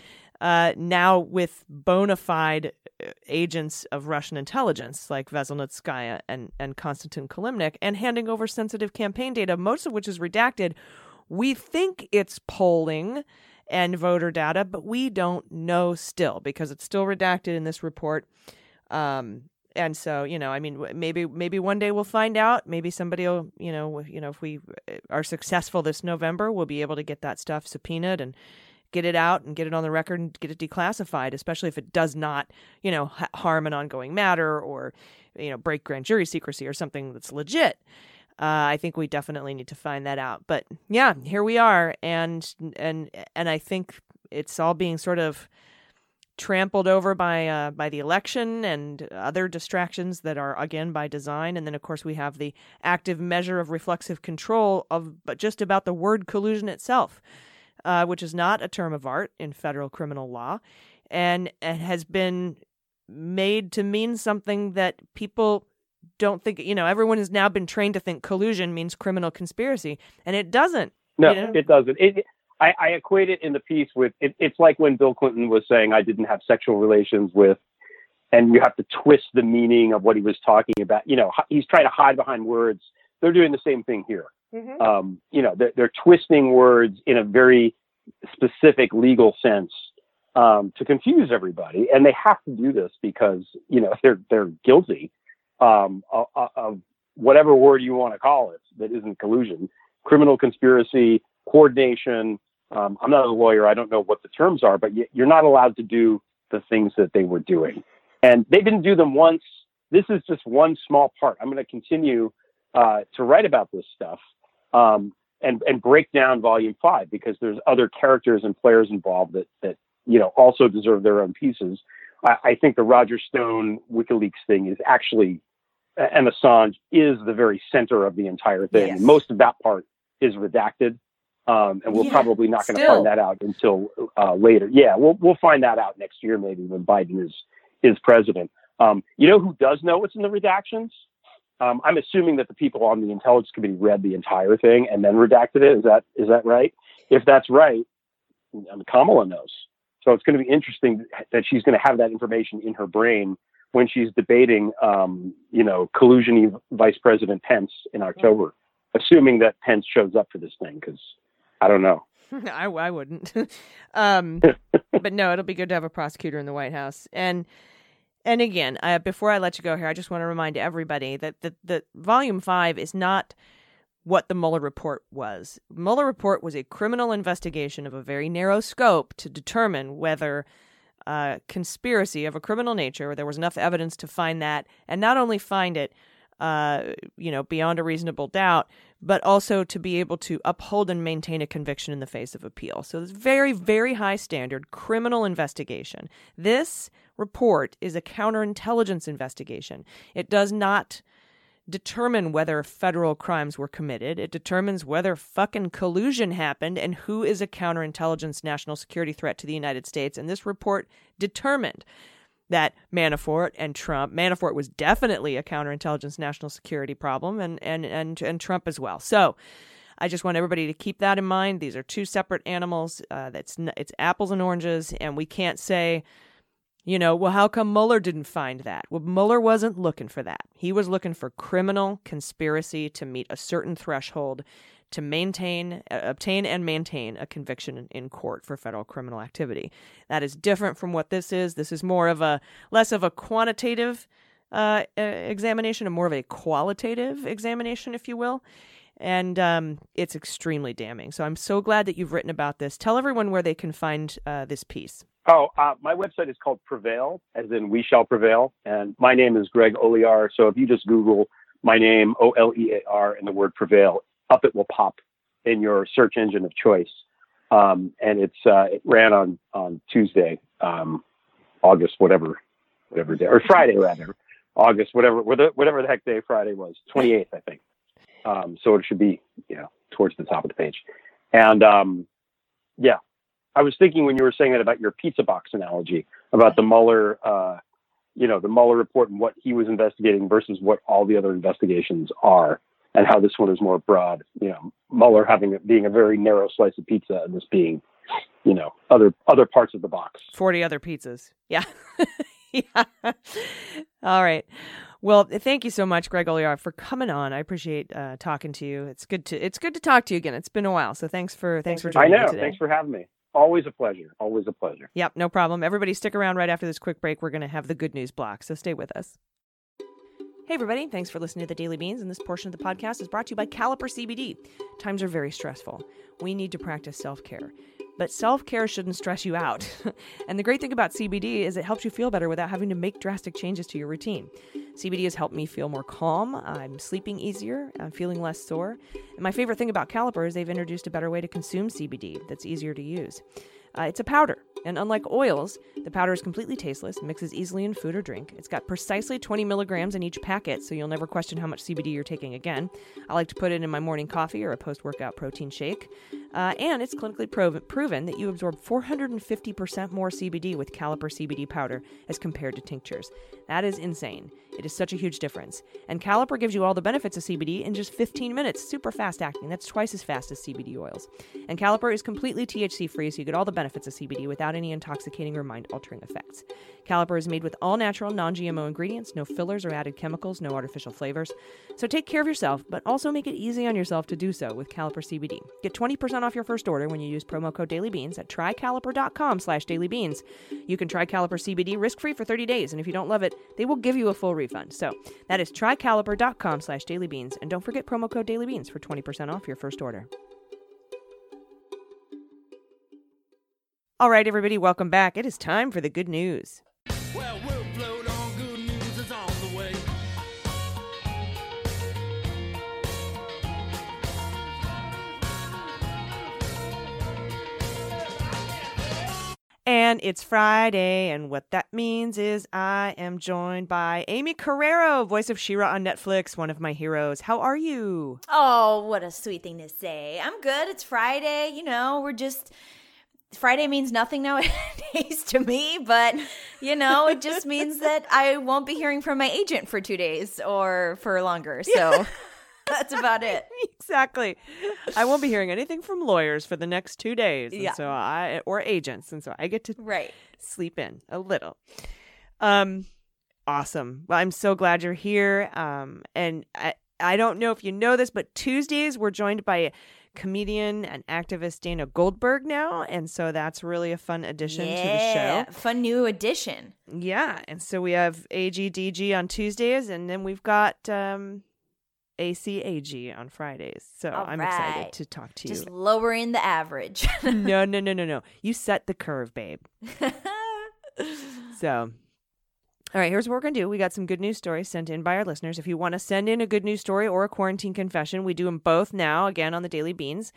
uh, now with bona fide uh, agents of Russian intelligence like Veselnitskaya and, and Konstantin Kilimnik and handing over sensitive campaign data, most of which is redacted. We think it's polling and voter data, but we don't know still because it's still redacted in this report. Um, and so, you know, I mean, maybe maybe one day we'll find out. Maybe somebody will, you know, you know, if we uh, are successful this November, we'll be able to get that stuff subpoenaed and get it out and get it on the record and get it declassified, especially if it does not, you know, harm an ongoing matter or, you know, break grand jury secrecy or something that's legit. Uh, I think we definitely need to find that out. But yeah, here we are, and and and I think it's all being sort of trampled over by uh, by the election and other distractions that are again by design. And then of course we have the active measure of reflexive control of but just about the word collusion itself uh, which is not a term of art in federal criminal law, and has been made to mean something that people don't think. You know, everyone has now been trained to think collusion means criminal conspiracy, and it doesn't. No, you know? it doesn't. It, I, I, equate it in the piece with it, it's like when Bill Clinton was saying I didn't have sexual relations with, and you have to twist the meaning of what he was talking about. You know, he's trying to hide behind words. They're doing the same thing here. Mm-hmm. Um, you know, they're, they're, twisting words in a very specific legal sense um, to confuse everybody, and they have to do this because you know they're they're guilty um, of, of, whatever word you want to call it that isn't collusion, criminal conspiracy, coordination. Um, I'm not a lawyer; I don't know what the terms are, but you're not allowed to do the things that they were doing, and they didn't do them once. This is just one small part. I'm going to continue uh, to write about this stuff um, and and break down volume five because there's other characters and players involved that that you know also deserve their own pieces. I, I think the Roger Stone WikiLeaks thing is actually and Assange is the very center of the entire thing. Yes. Most of that part is redacted, um, and we're yeah, probably not going to find that out until uh, later. Yeah, we'll we'll find that out next year maybe when Biden is is president. Um, you know who does know what's in the redactions? Um, I'm assuming that the people on the intelligence committee read the entire thing and then redacted it. Is that is that right? If that's right, I mean, Kamala knows. So it's going to be interesting that she's going to have that information in her brain when she's debating, um, you know, collusion Vice President Pence in October, assuming that Pence shows up for this thing. Because I don't know. I, I wouldn't. um, but no, it'll be good to have a prosecutor in the White House. And and again, before I let you go here, I just want to remind everybody that the, the volume five is not what the Mueller report was. Mueller report was a criminal investigation of a very narrow scope to determine whether uh, conspiracy of a criminal nature, there was enough evidence to find that, and not only find it, uh, you know, beyond a reasonable doubt, but also to be able to uphold and maintain a conviction in the face of appeal. So it's very, very high standard criminal investigation. This report is a counterintelligence investigation. It does not determine whether federal crimes were committed. It determines whether fucking collusion happened and who is a counterintelligence national security threat to the United States. And this report determined that Manafort and Trump, Manafort was definitely a counterintelligence national security problem, and and and and Trump as well. So. I just want everybody to keep that in mind. These are two separate animals. Uh, that's it's apples and oranges, and we can't say, you know, well, how come Mueller didn't find that? Well, Mueller wasn't looking for that. He was looking for criminal conspiracy to meet a certain threshold to maintain, uh, obtain, and maintain a conviction in court for federal criminal activity. That is different from what this is. This is more of a less of a quantitative uh, examination and more of a qualitative examination, if you will. And um, it's extremely damning. So I'm so glad that you've written about this. Tell everyone where they can find uh, this piece. Oh, uh, my website is called Prevail, as in We Shall Prevail. And my name is Greg Olear. So if you just Google my name, O L E A R, and the word Prevail, it will pop in your search engine of choice. Um, and it's uh, it ran on on Tuesday, um, August whatever whatever day or Friday rather, August whatever whatever the heck day Friday was, 28th I think. Um, so it should be you know towards the top of the page, and um, yeah, I was thinking when you were saying that about your pizza box analogy about the Mueller, uh, you know, the Mueller report and what he was investigating versus what all the other investigations are and how this one is more broad. You know, Mueller having being a very narrow slice of pizza, and this being, you know, other other parts of the box. Forty other pizzas. Yeah. yeah. All right. Well, thank you so much, Greg Olear, for coming on. I appreciate uh, talking to you. It's good to it's good to talk to you again. It's been a while, so thanks for thanks for joining I know. me today. Thanks for having me. Always a pleasure. Always a pleasure. Yep, no problem. Everybody, stick around right after this quick break. We're going to have the good news block, so stay with us. Hey, everybody. Thanks for listening to the Daily Beans. And this portion of the podcast is brought to you by Caliper CBD. Times are very stressful. We need to practice self care. But self care shouldn't stress you out. and the great thing about CBD is it helps you feel better without having to make drastic changes to your routine. CBD has helped me feel more calm. I'm sleeping easier. I'm feeling less sore. And my favorite thing about Caliper is they've introduced a better way to consume CBD that's easier to use. Uh, it's a powder, and unlike oils, the powder is completely tasteless, mixes easily in food or drink. It's got precisely 20 milligrams in each packet, so you'll never question how much CBD you're taking again. I like to put it in my morning coffee or a post workout protein shake. Uh, and it's clinically prov- proven that you absorb 450% more CBD with Caliper CBD powder as compared to tinctures. That is insane. It is such a huge difference. And Caliper gives you all the benefits of CBD in just 15 minutes. Super fast acting. That's twice as fast as CBD oils. And Caliper is completely THC free, so you get all the benefits of CBD without any intoxicating or mind altering effects. Caliper is made with all natural, non GMO ingredients, no fillers or added chemicals, no artificial flavors. So take care of yourself, but also make it easy on yourself to do so with Caliper CBD. Get 20% off your first order when you use promo code DailyBeans at trycaliper.com slash dailybeans. You can try Caliper CBD risk-free for 30 days, and if you don't love it, they will give you a full refund. So that is trycaliper.com slash dailybeans, and don't forget promo code DailyBeans for 20% off your first order. All right, everybody, welcome back. It is time for the good news. And it's Friday, and what that means is I am joined by Aimee Carrero, voice of She-Ra on Netflix, one of my heroes. How are you? Oh, what a sweet thing to say. I'm good. It's Friday. You know, we're just Friday means nothing nowadays to me, but you know, it just means that I won't be hearing from my agent for two days or for longer. So that's about it. exactly. I won't be hearing anything from lawyers for the next two days. And Yeah. so I or agents, and so I get to Right. sleep in a little. Um, awesome. Well, I'm so glad you're here. Um, and I I don't know if you know this, but Tuesdays we're joined by comedian and activist Dana Goldberg now, and so that's really a fun addition to the Yeah, show. fun new addition. Yeah, and so we have AGDG on Tuesdays, and then we've got um, ACAG on Fridays. So All I'm right. excited to talk to you. Just lowering the average. no, no, no, no, no. You set the curve, babe. So, all right, here's what we're going to do. We got some good news stories sent in by our listeners. If you want to send in a good news story or a quarantine confession, we do them both now, again, on the Daily Beans.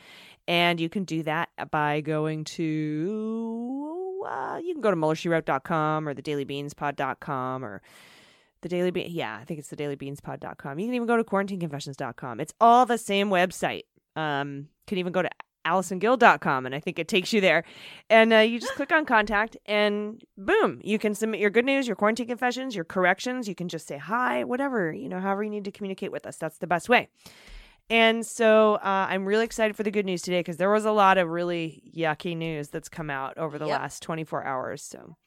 And you can do that by going to, uh, you can go to MuellerSheWrote.com or the DailyBeansPod.com or the Daily Bean. Yeah, I think it's the DailyBeansPod.com. You can even go to QuarantineConfessions.com. It's all the same website. Um, can even go to AllisonGill.com, and I think it takes you there. And uh, you just click on contact, and boom, you can submit your good news, your quarantine confessions, your corrections. You can just say hi, whatever, you know, however you need to communicate with us. That's the best way. And so uh, I'm really excited for the good news today because there was a lot of really yucky news that's come out over the Yep. last 24 hours. So.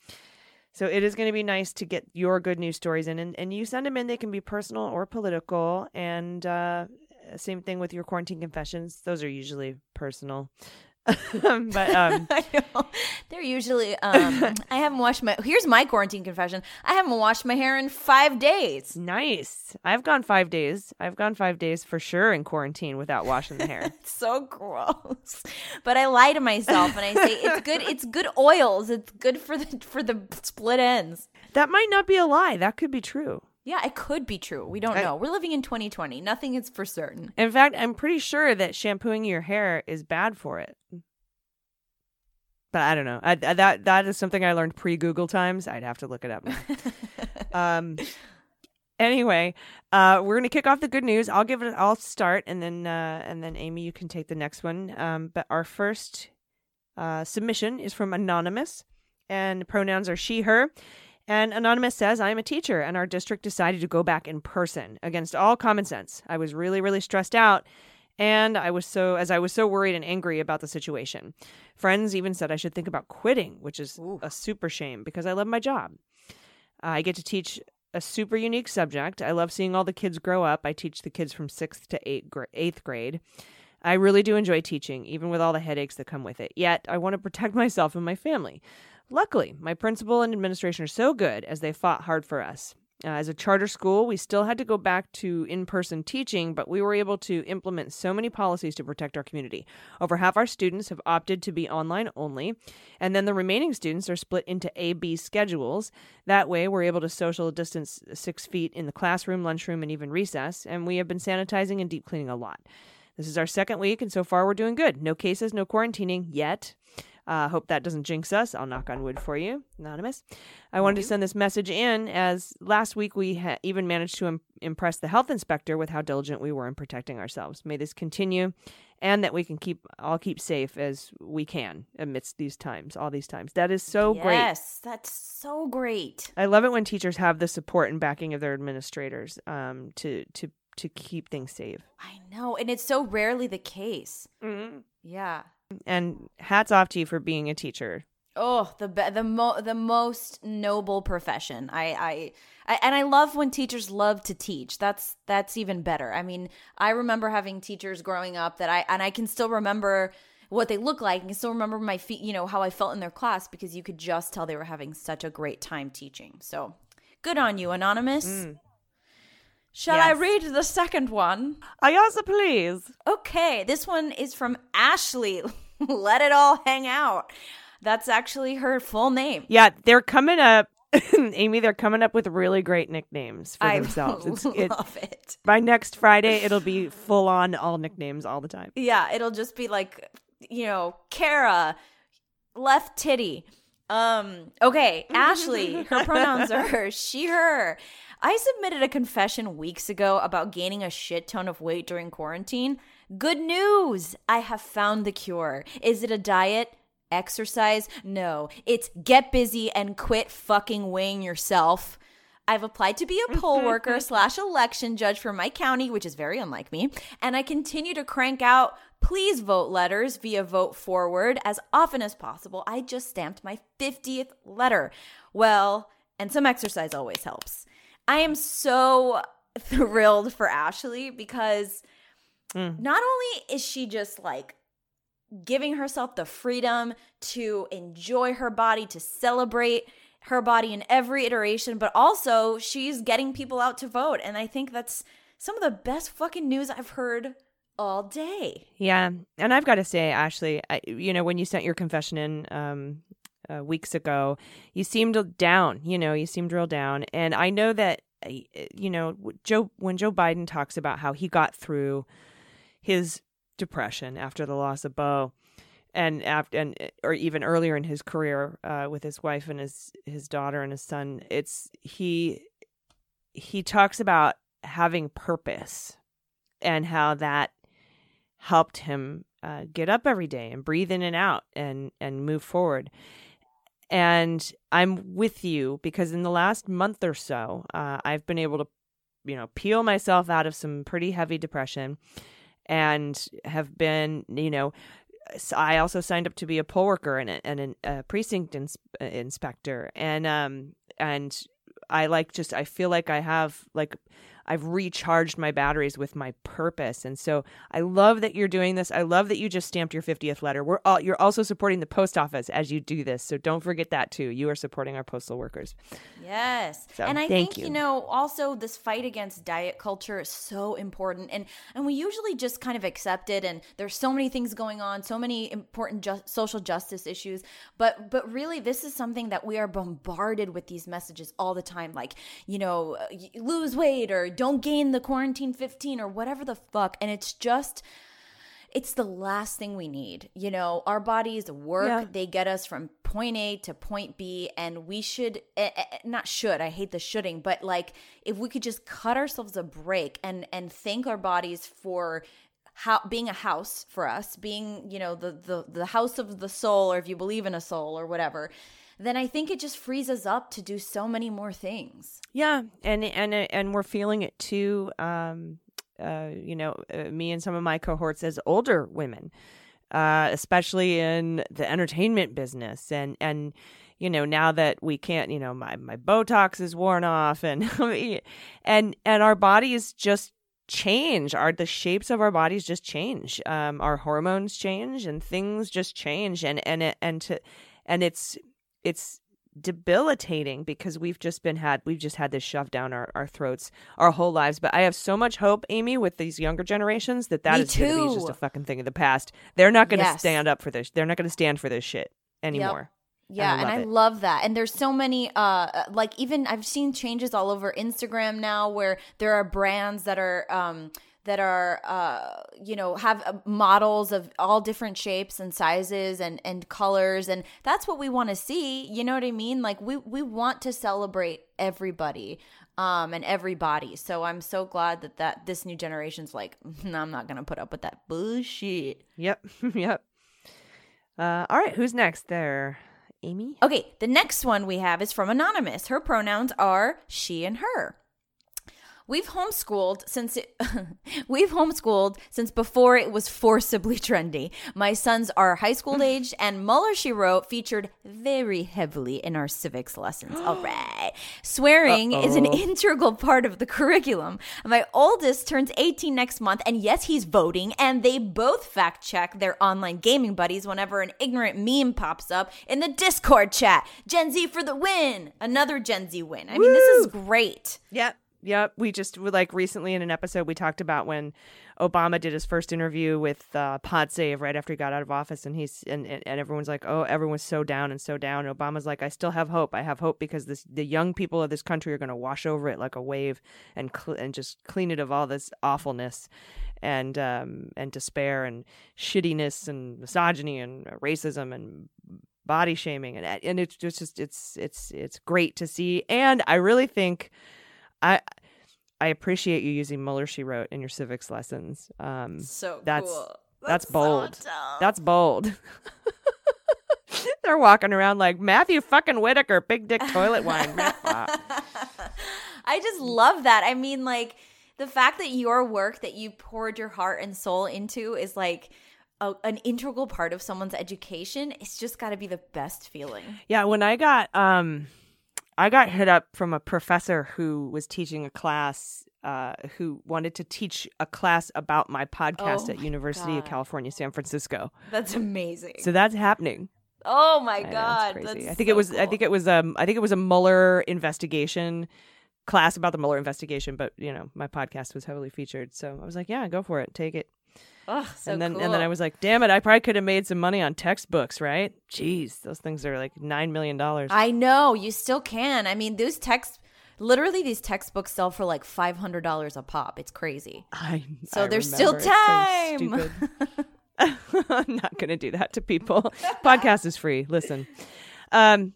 So it is going to be nice to get your good news stories in, and, and you send them in. They can be personal or political, and uh, same thing with your quarantine confessions. Those are usually personal, but um. They're usually um I haven't washed my here's my quarantine confession. I haven't washed my hair in five days. nice. I've gone five days. I've gone five days for sure in quarantine without washing the hair. It's so gross. But I lie to myself and I say it's good it's good oils. It's good for the for the split ends. that might not be a lie. That could be true. Yeah, it could be true. We don't I- know. We're living in 2020. Nothing is for certain. In fact, I'm pretty sure that shampooing your hair is bad for it. But I don't know. I, I- that that is something I learned pre Google times. I'd have to look it up. um. Anyway, uh, we're gonna kick off the good news. I'll give it. I'll start, and then uh, and then Aimee, you can take the next one. Um, but our first uh, submission is from anonymous, and pronouns are she/her. And Anonymous says, I am a teacher, and our district decided to go back in person against all common sense. I was really, really stressed out, and I was so, as I was so worried and angry about the situation. Friends even said I should think about quitting, which is a super shame because I love my job. I get to teach a super unique subject. I love seeing all the kids grow up. I teach the kids from sixth to eighth, gra- eighth grade. I really do enjoy teaching, even with all the headaches that come with it. Yet, I want to protect myself and my family. Luckily, my principal and administration are so good as they fought hard for us. Uh, as a charter school, we still had to go back to in person teaching, but we were able to implement so many policies to protect our community. Over half our students have opted to be online only, and then the remaining students are split into A B schedules. That way, we're able to social distance six feet in the classroom, lunchroom, and even recess, and we have been sanitizing and deep cleaning a lot. This is our second week, and so far we're doing good. No cases, no quarantining yet. Uh, hope that doesn't jinx us. I'll knock on wood for you, anonymous. I wanted to send this message in as last week we ha- even managed to Im- impress the health inspector with how diligent we were in protecting ourselves. May this continue, and that we can keep all keep safe as we can amidst these times, all these times. That is so great. Yes, that's so great. I love it when teachers have the support and backing of their administrators um, to to to keep things safe. I know, and it's so rarely the case. Mm-hmm. Yeah. And hats off to you for being a teacher. Oh, the be- the mo- the most noble profession. I, I I and I love when teachers love to teach. That's that's even better. I mean, I remember having teachers growing up that I and I can still remember what they look like. Can still remember my feet, you know, how I felt in their class because you could just tell they were having such a great time teaching. So, good on you, anonymous. Mm. Shall I read the second one? I also please. Okay, this one is from Ashley. Let it all hang out. That's actually her full name. Yeah, they're coming up. Aimee, they're coming up with really great nicknames for I themselves. It's, love it, it. by next Friday, it'll be full on all nicknames all the time. Yeah, it'll just be like, you know, Kara, left titty. Um, okay, Ashley, her pronouns are her, she, her. I submitted a confession weeks ago about gaining a shit ton of weight during quarantine. Good news! I have found the cure. Is it a diet? Exercise? No. It's get busy and quit fucking weighing yourself. I've applied to be a poll mm-hmm. worker slash election judge for my county, which is very unlike me, and I continue to crank out please vote letters via vote forward as often as possible. I just stamped my 50th letter. Well, and some exercise always helps. I am so thrilled for Ashley because not only is she just like giving herself the freedom to enjoy her body, to celebrate her body in every iteration, but also she's getting people out to vote. And I think that's some of the best fucking news I've heard all day. Yeah, and I've got to say, Ashley, I, you know, when you sent your confession in um, uh, weeks ago, you seemed down. You know, you seemed real down, and I know that uh, you know Joe when Joe Biden talks about how he got through his depression after the loss of Bo. And after, and or even earlier in his career uh, with his wife and his his daughter and his son, it's he he talks about having purpose and how that helped him uh, get up every day and breathe in and out and and move forward. And I'm with you because in the last month or so, uh, I've been able to, you know, peel myself out of some pretty heavy depression, and have been, you know, I also signed up to be a poll worker and a, and a precinct ins- uh, inspector, and um and I like just I feel like I have like I've recharged my batteries with my purpose. And so I love that you're doing this. I love that you just stamped your 50th letter. We're all you're also supporting the post office as you do this. So don't forget that too. You are supporting our postal workers. Yes. So, and I think, you. you. know, also this fight against diet culture is so important. And and we usually just kind of accept it and there's so many things going on, so many important ju- social justice issues, but but really this is something that we are bombarded with these messages all the time like, you know, lose weight or don't gain the quarantine 15 or whatever the fuck. And it's just it's the last thing we need. You know, our bodies work, Yeah. they get us from point A to point B, and we should, eh, eh, eh, not should, I hate the shoulding, but like if we could just cut ourselves a break and, and thank our bodies for how being a house for us, being, you know, the, the, the house of the soul, or if you believe in a soul or whatever, then I think it just frees us up to do so many more things. Yeah, and and and we're feeling it too. Um, uh, you know, uh, me and some of my cohorts as older women, uh, especially in the entertainment business, and and you know now that we can't, you know, my my Botox is worn off, and and and our bodies just change our the shapes of our bodies just change um our hormones change and things just change and and and to and it's it's debilitating because we've just been had we've just had this shoved down our, our throats our whole lives. But i have so much hope aimee with these younger generations that that Me is going to be just a fucking thing of the past. They're not going to Yes. stand up for this they're not going to stand for this shit anymore. Yeah, I and I love that. And there's so many uh like even I've seen changes all over Instagram now where there are brands that are um that are uh you know have uh, models of all different shapes and sizes and and colors and that's what we want to see, you know what I mean? Like we we want to celebrate everybody um and everybody. So I'm so glad that that this new generation's like no, I'm not going to put up with that bullshit. yep yep uh all right who's next there aimee Okay, the next one we have is from Anonymous. Her pronouns are she and her. We've homeschooled since it, we've homeschooled since before it was forcibly trendy. My sons are high school mm. aged, and Mueller She Wrote featured very heavily in our civics lessons. All right, swearing is an integral part of the curriculum. My oldest turns 18 next month, and yes, he's voting. And they both fact check their online gaming buddies whenever an ignorant meme pops up in the Discord chat. Gen Z for the win! Another Gen Z win. I mean, this is great. Yep. Yep. We just like recently in an episode we talked about when Obama did his first interview with uh, Pod Save right after he got out of office, and he's and, and, and everyone's like, oh, everyone's so down and so down. And Obama's like, I still have hope. I have hope because this the young people of this country are going to wash over it like a wave and cl- and just clean it of all this awfulness and um and despair and shittiness and misogyny and racism and body shaming and and it's just just it's it's it's great to see and I really think I I appreciate you using Mueller she wrote in your civics lessons. Um So That's- cool. that's so bold. dope. that's bold. They're walking around like Matthew fucking Whitaker, big dick toilet wine. I just love that. I mean, like the fact that your work that you poured your heart and soul into is like a, an integral part of someone's education. It's just got to be the best feeling. Yeah, when I got um I got hit up from a professor who was teaching a class uh, who wanted to teach a class about my podcast Oh at my University of California, San Francisco. That's amazing. So that's happening. oh my I god, I think so it was. I think it was. Um. I think it was a Mueller investigation class about the Mueller investigation. But you know, my podcast was heavily featured, so I was like, yeah, go for it, take it. Ugh, so and then cool. and then I was like, damn it, I probably could have made some money on textbooks, right? Jeez, those things are like nine million dollars. I know you still can. I mean, those text, literally, these textbooks sell for like five hundred dollars a pop. It's crazy. I, So I there's still. It's so time. I'm not going to do that to people. Podcast is free. Listen. Um,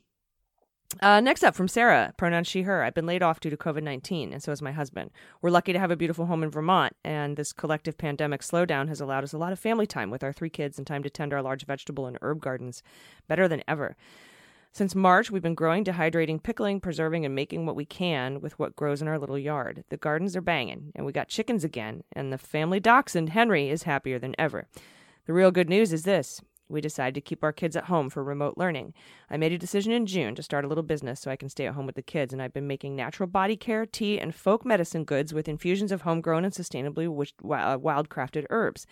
uh, next up from Sarah, pronoun she, her. I've been laid off due to COVID 19, and so has my husband. We're lucky to have a beautiful home in Vermont, and this collective pandemic slowdown has allowed us a lot of family time with our three kids and time to tend our large vegetable and herb gardens better than ever. Since March, we've been growing, dehydrating, pickling, preserving, and making what we can with what grows in our little yard. The gardens are banging, and we got chickens again, and the family dachshund, Henry, is happier than ever. The real good news is this we decided to keep our kids at home for remote learning. I made a decision in June to start a little business so I can stay at home with the kids, and I've been making natural body care, tea, and folk medicine goods with infusions of homegrown and sustainably uh, wildcrafted herbs.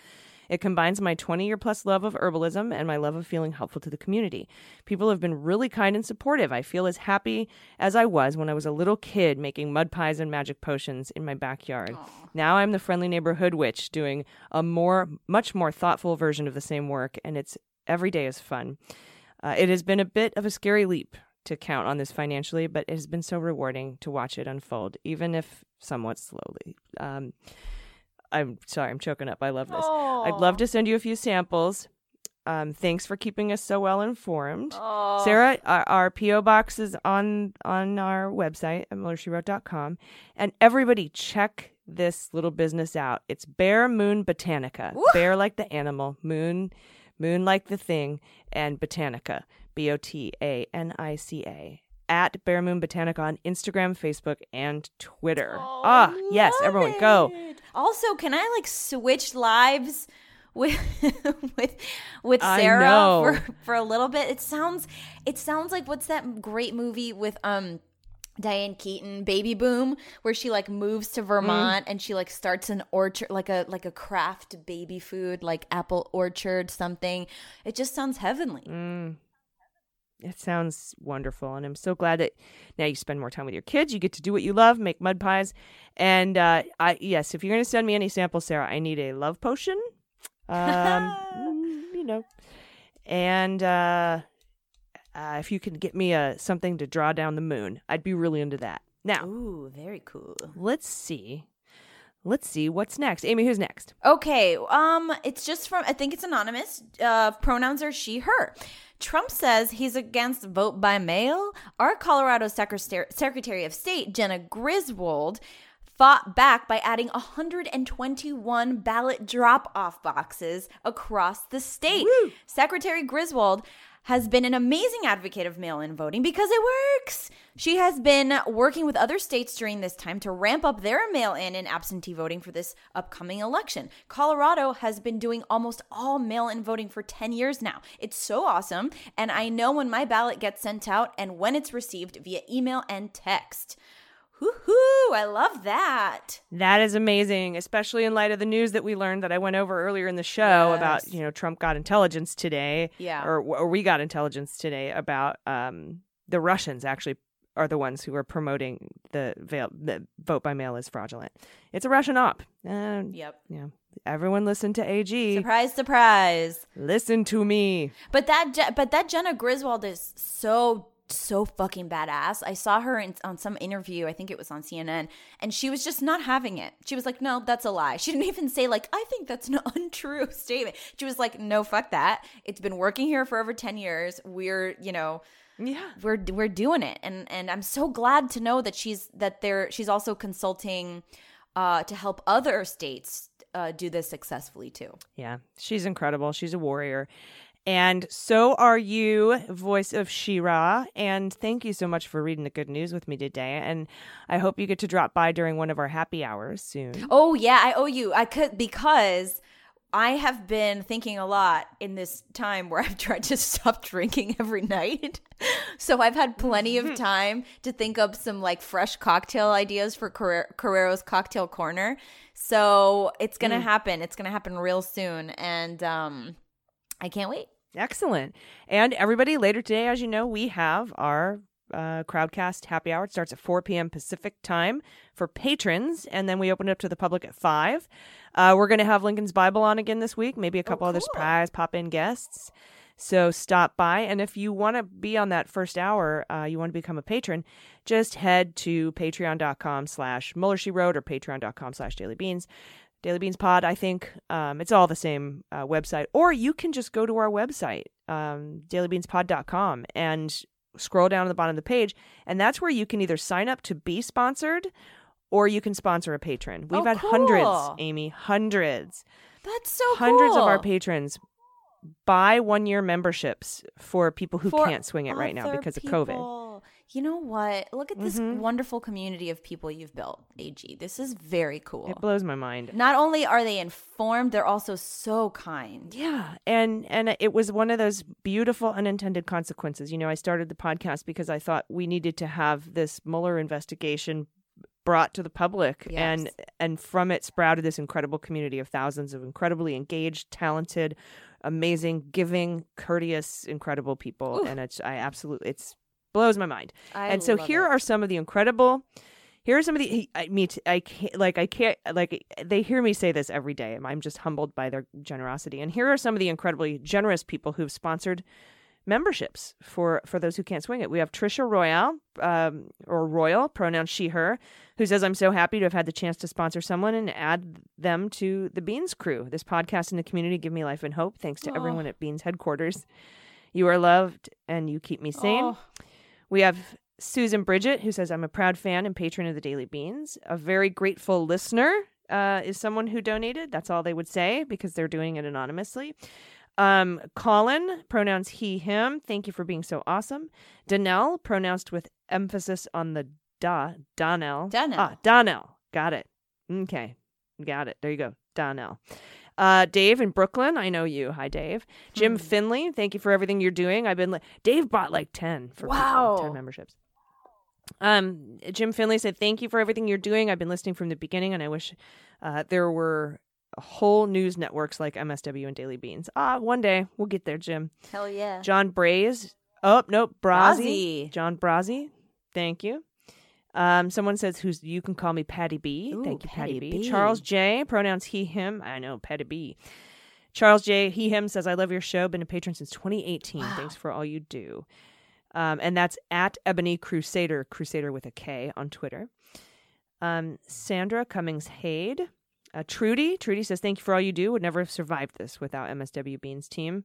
It combines my 20 year plus love of herbalism and my love of feeling helpful to the community. People have been really kind and supportive. I feel as happy as I was when I was a little kid making mud pies and magic potions in my backyard. Now I'm the friendly neighborhood witch doing a more, much more thoughtful version of the same work, and it's every day is fun. Uh, it has been a bit of a scary leap to count on this financially, but it has been so rewarding to watch it unfold, even if somewhat slowly. Um, I'm sorry, I'm choking up. I love this. I'd love to send you a few samples. Um, thanks for keeping us so well informed. Sarah, our, our PO box is on on our website at MuellerSheWrote.com. And everybody check this little business out. It's Bear Moon Botanica. Bear like the animal, moon moon like the thing, and Botanica. B O T A N I C A. At Bear Moon Botanica on Instagram, Facebook, and Twitter. ah, yes, everyone go. Also, can I like switch lives with with with Sarah for for a little bit? It sounds it sounds like what's that great movie with um Diane Keaton, Baby Boom, where she like moves to Vermont and she like starts an orchard like a like a craft baby food, like apple orchard something. It just sounds heavenly. It sounds wonderful, and I'm so glad that now you spend more time with your kids. You get to do what you love, make mud pies, and uh, I yes, if you're going to send me any samples, Sarah, I need a love potion, um, mm, you know, and uh, uh, if you can get me a something to draw down the moon, I'd be really into that. Now Ooh, very cool. let's see, let's see what's next. Aimee, who's next? Okay, um, it's just from I think it's anonymous. Uh, pronouns are she, her. Trump says he's against vote by mail. Our Colorado Secretary Secretary of State Jena Griswold fought back by adding 121 ballot drop-off boxes across the state. Secretary Griswold has been an amazing advocate of mail in voting because it works. She has been working with other states during this time to ramp up their mail in and absentee voting for this upcoming election. Colorado has been doing almost all mail in voting for 10 years now. It's so awesome. And I know when my ballot gets sent out and when it's received via email and text. Woohoo! I love that. That is amazing, especially in light of the news that we learned that I went over earlier in the show about, you know, Trump got intelligence today. Yeah. Or, or we got intelligence today about um, the Russians actually are the ones who are promoting the, veil, the vote by mail is fraudulent. It's a Russian op. And, Yep. yeah. Everyone listen to AG. Surprise, surprise. Listen to me. But that but that Jena Griswold is so so fucking badass. I saw her in, on some interview, I think it was on CNN, and she was just not having it. She was like, "No, that's a lie." She didn't even say like, "I think that's an untrue statement." She was like, "No, fuck that. It's been working here for over 10 years. We're, you know, Yeah. we're we're doing it." And and I'm so glad to know that she's that there she's also consulting uh to help other states uh do this successfully too. Yeah, she's incredible. She's a warrior. And so are you, voice of She-Ra. And thank you so much for reading the good news with me today. And I hope you get to drop by during one of our happy hours soon. Oh yeah, I owe you. I could because I have been thinking a lot in this time where I've tried to stop drinking every night. so I've had plenty of time to think up some like fresh cocktail ideas for Carrer- Carrero's Cocktail Corner. So it's going to happen. It's going to happen real soon and um I can't wait. Excellent. And everybody, later today, as you know, we have our uh, Crowdcast happy hour. It starts at 4 p.m. Pacific time for patrons, and then we open it up to the public at 5. Uh, we're going to have Lincoln's Bible on again this week, maybe a couple other cool. surprise pop in guests. So stop by. And if you want to be on that first hour, uh, you want to become a patron, just head to patreon.com slash Mueller She Wrote or patreon.com slash Daily Beans. Daily Beans Pod, I think um, it's all the same uh, website. Or you can just go to our website, um, dailybeanspod.com, and scroll down to the bottom of the page. And that's where you can either sign up to be sponsored or you can sponsor a patron. We've Oh, had cool. hundreds, Aimee, hundreds, That's so hundreds of our patrons buy one year memberships for people who For can't swing it right now because of COVID. You know what? Look at this Mm-hmm. wonderful community of people you've built, AG. This is very cool. It blows my mind. Not only are they informed, they're also so kind. Yeah, and and it was one of those beautiful unintended consequences. You know, I started the podcast because I thought we needed to have this Mueller investigation brought to the public and Yes. and from it sprouted this incredible community of thousands of incredibly engaged, talented, amazing, giving, courteous, incredible people and it's I absolutely it's blows my mind. I and so here it. are some of the incredible here are some of the I me t- I can't like I can't like they hear me say this every day. I'm just humbled by their generosity. And here are some of the incredibly generous people who've sponsored memberships for for those who can't swing it. We have Trisha Royale, um, or Royal, pronoun she her, who says, "I'm so happy to have had the chance to sponsor someone and add them to the Beans crew. This podcast and the community give me life and hope. Thanks to everyone at Beans headquarters. You are loved and you keep me sane." We have Susan Bridget, who says, I'm a proud fan and patron of the Daily Beans. A very grateful listener uh, is someone who donated. That's all they would say because they're doing it anonymously. Um, Colin, pronouns he, him. Thank you for being so awesome. Donnell, pronounced with emphasis on the da. Donnell. Donnell. Ah, Donnell. Got it. Okay. Got it. There you go. Donnell. Uh, Dave in Brooklyn, I know you. Hi, Dave. Jim Finley, thank you for everything you're doing. I've been li- Dave bought like ten for people, Wow. ten memberships. Um, Jim Finley said, "Thank you for everything you're doing. I've been listening from the beginning, and I wish uh, there were whole news networks like MSW and Daily Beans. Ah, one day we'll get there, Jim." Hell yeah. John Braze. Oh, nope. Brazzi. John Brazzi. Thank you. Um, someone says, "Who's you can call me Patty B." Ooh, Thank you, Patty, Patty B. B. Charles J. Pronouns he him. I know Patty B. Charles J. He him says, "I love your show. Been a patron since 2018. Thanks for all you do." Um, and that's at Ebony Crusader, Crusader with a K on Twitter. Um, Sandra Cummings Hayde. Uh, Trudy. Trudy says, Thank you for all you do. Would never have survived this without MSW Beans team.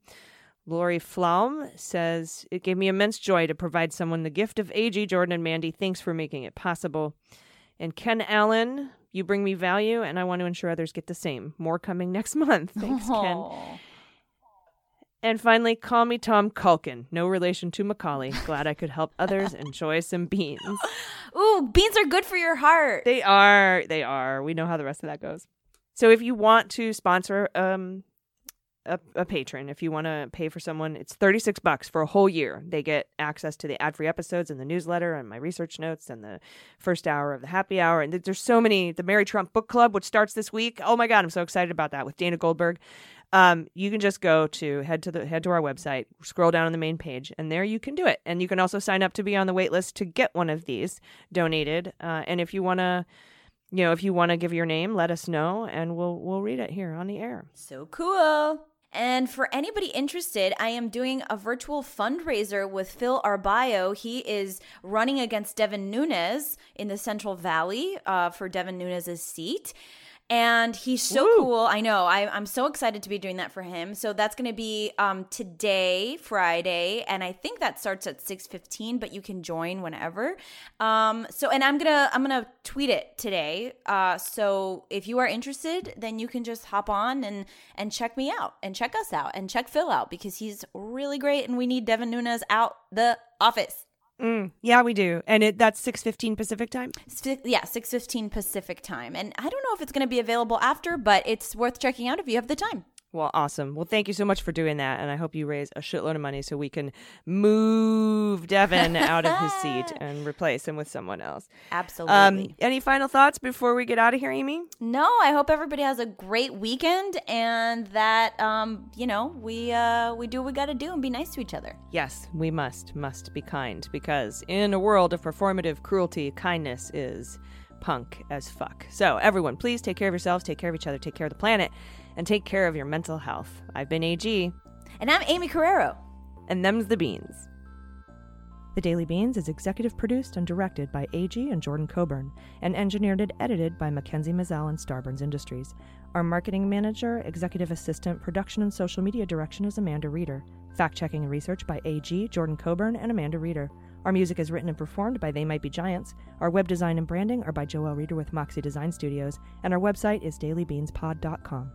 Lori Flaum says, It gave me immense joy to provide someone the gift of AG, Jordan, and Mandy. Thanks for making it possible. And Ken Allen, you bring me value, and I want to ensure others get the same. More coming next month. Thanks, Ken. And finally, call me Tom Culkin. No relation to Macaulay. Glad I could help others enjoy some beans. Ooh, beans are good for your heart. They are. They are. We know how the rest of that goes. So if you want to sponsor um a, a patron, if you want to pay for someone, it's 36 bucks for a whole year. They get access to the ad-free episodes and the newsletter and my research notes and the first hour of the happy hour. And there's so many, the Mary Trump book club, which starts this week. Oh my God, I'm so excited about that with Dana Goldberg. Um, you can just go to head to the head to our website, scroll down on the main page, and there you can do it. And you can also sign up to be on the wait list to get one of these donated. Uh, and if you want to, you know, if you want to give your name, let us know, and we'll we'll read it here on the air. So cool. And for anybody interested, I am doing a virtual fundraiser with Phil Arballo. He is running against Devin Nunes in the Central Valley uh, for Devin Nunes' seat. And he's so Woo. cool. I know. I, I'm so excited to be doing that for him. So that's going to be um, today, Friday, and I think that starts at 6:15. But you can join whenever. Um, so, and I'm gonna I'm gonna tweet it today. Uh, so if you are interested, then you can just hop on and and check me out and check us out and check Phil out because he's really great, and we need Devin Nunes out the office. Mm, yeah, we do. And it that's 6:15 Pacific time. Yeah, 6:15 Pacific time. And I don't know if it's going to be available after, but it's worth checking out if you have the time. Well, awesome. Well, thank you so much for doing that, and I hope you raise a shitload of money so we can move Devin out of his seat and replace him with someone else. Absolutely. Um, any final thoughts before we get out of here, Aimee? no, I hope everybody has a great weekend and that um, you know, we uh we do what we got to do and be nice to each other. Yes, we must must be kind because in a world of performative cruelty, kindness is punk as fuck. So, everyone, please take care of yourselves, take care of each other, take care of the planet, and take care of your mental health. I've been AG, And I'm Aimee Carrero. and them's the beans. The Daily Beans is executive produced and directed by AG and Jordan Coburn, and engineered and edited by Mackenzie Mazzell and Starburns Industries. Our marketing manager, executive assistant, production and social media direction is Amanda Reeder. Fact checking and research by AG, Jordan Coburn, and Amanda Reeder. Our music is written and performed by They Might Be Giants. Our web design and branding are by Joel Reeder with Moxie Design Studios, and our website is dailybeanspod.com.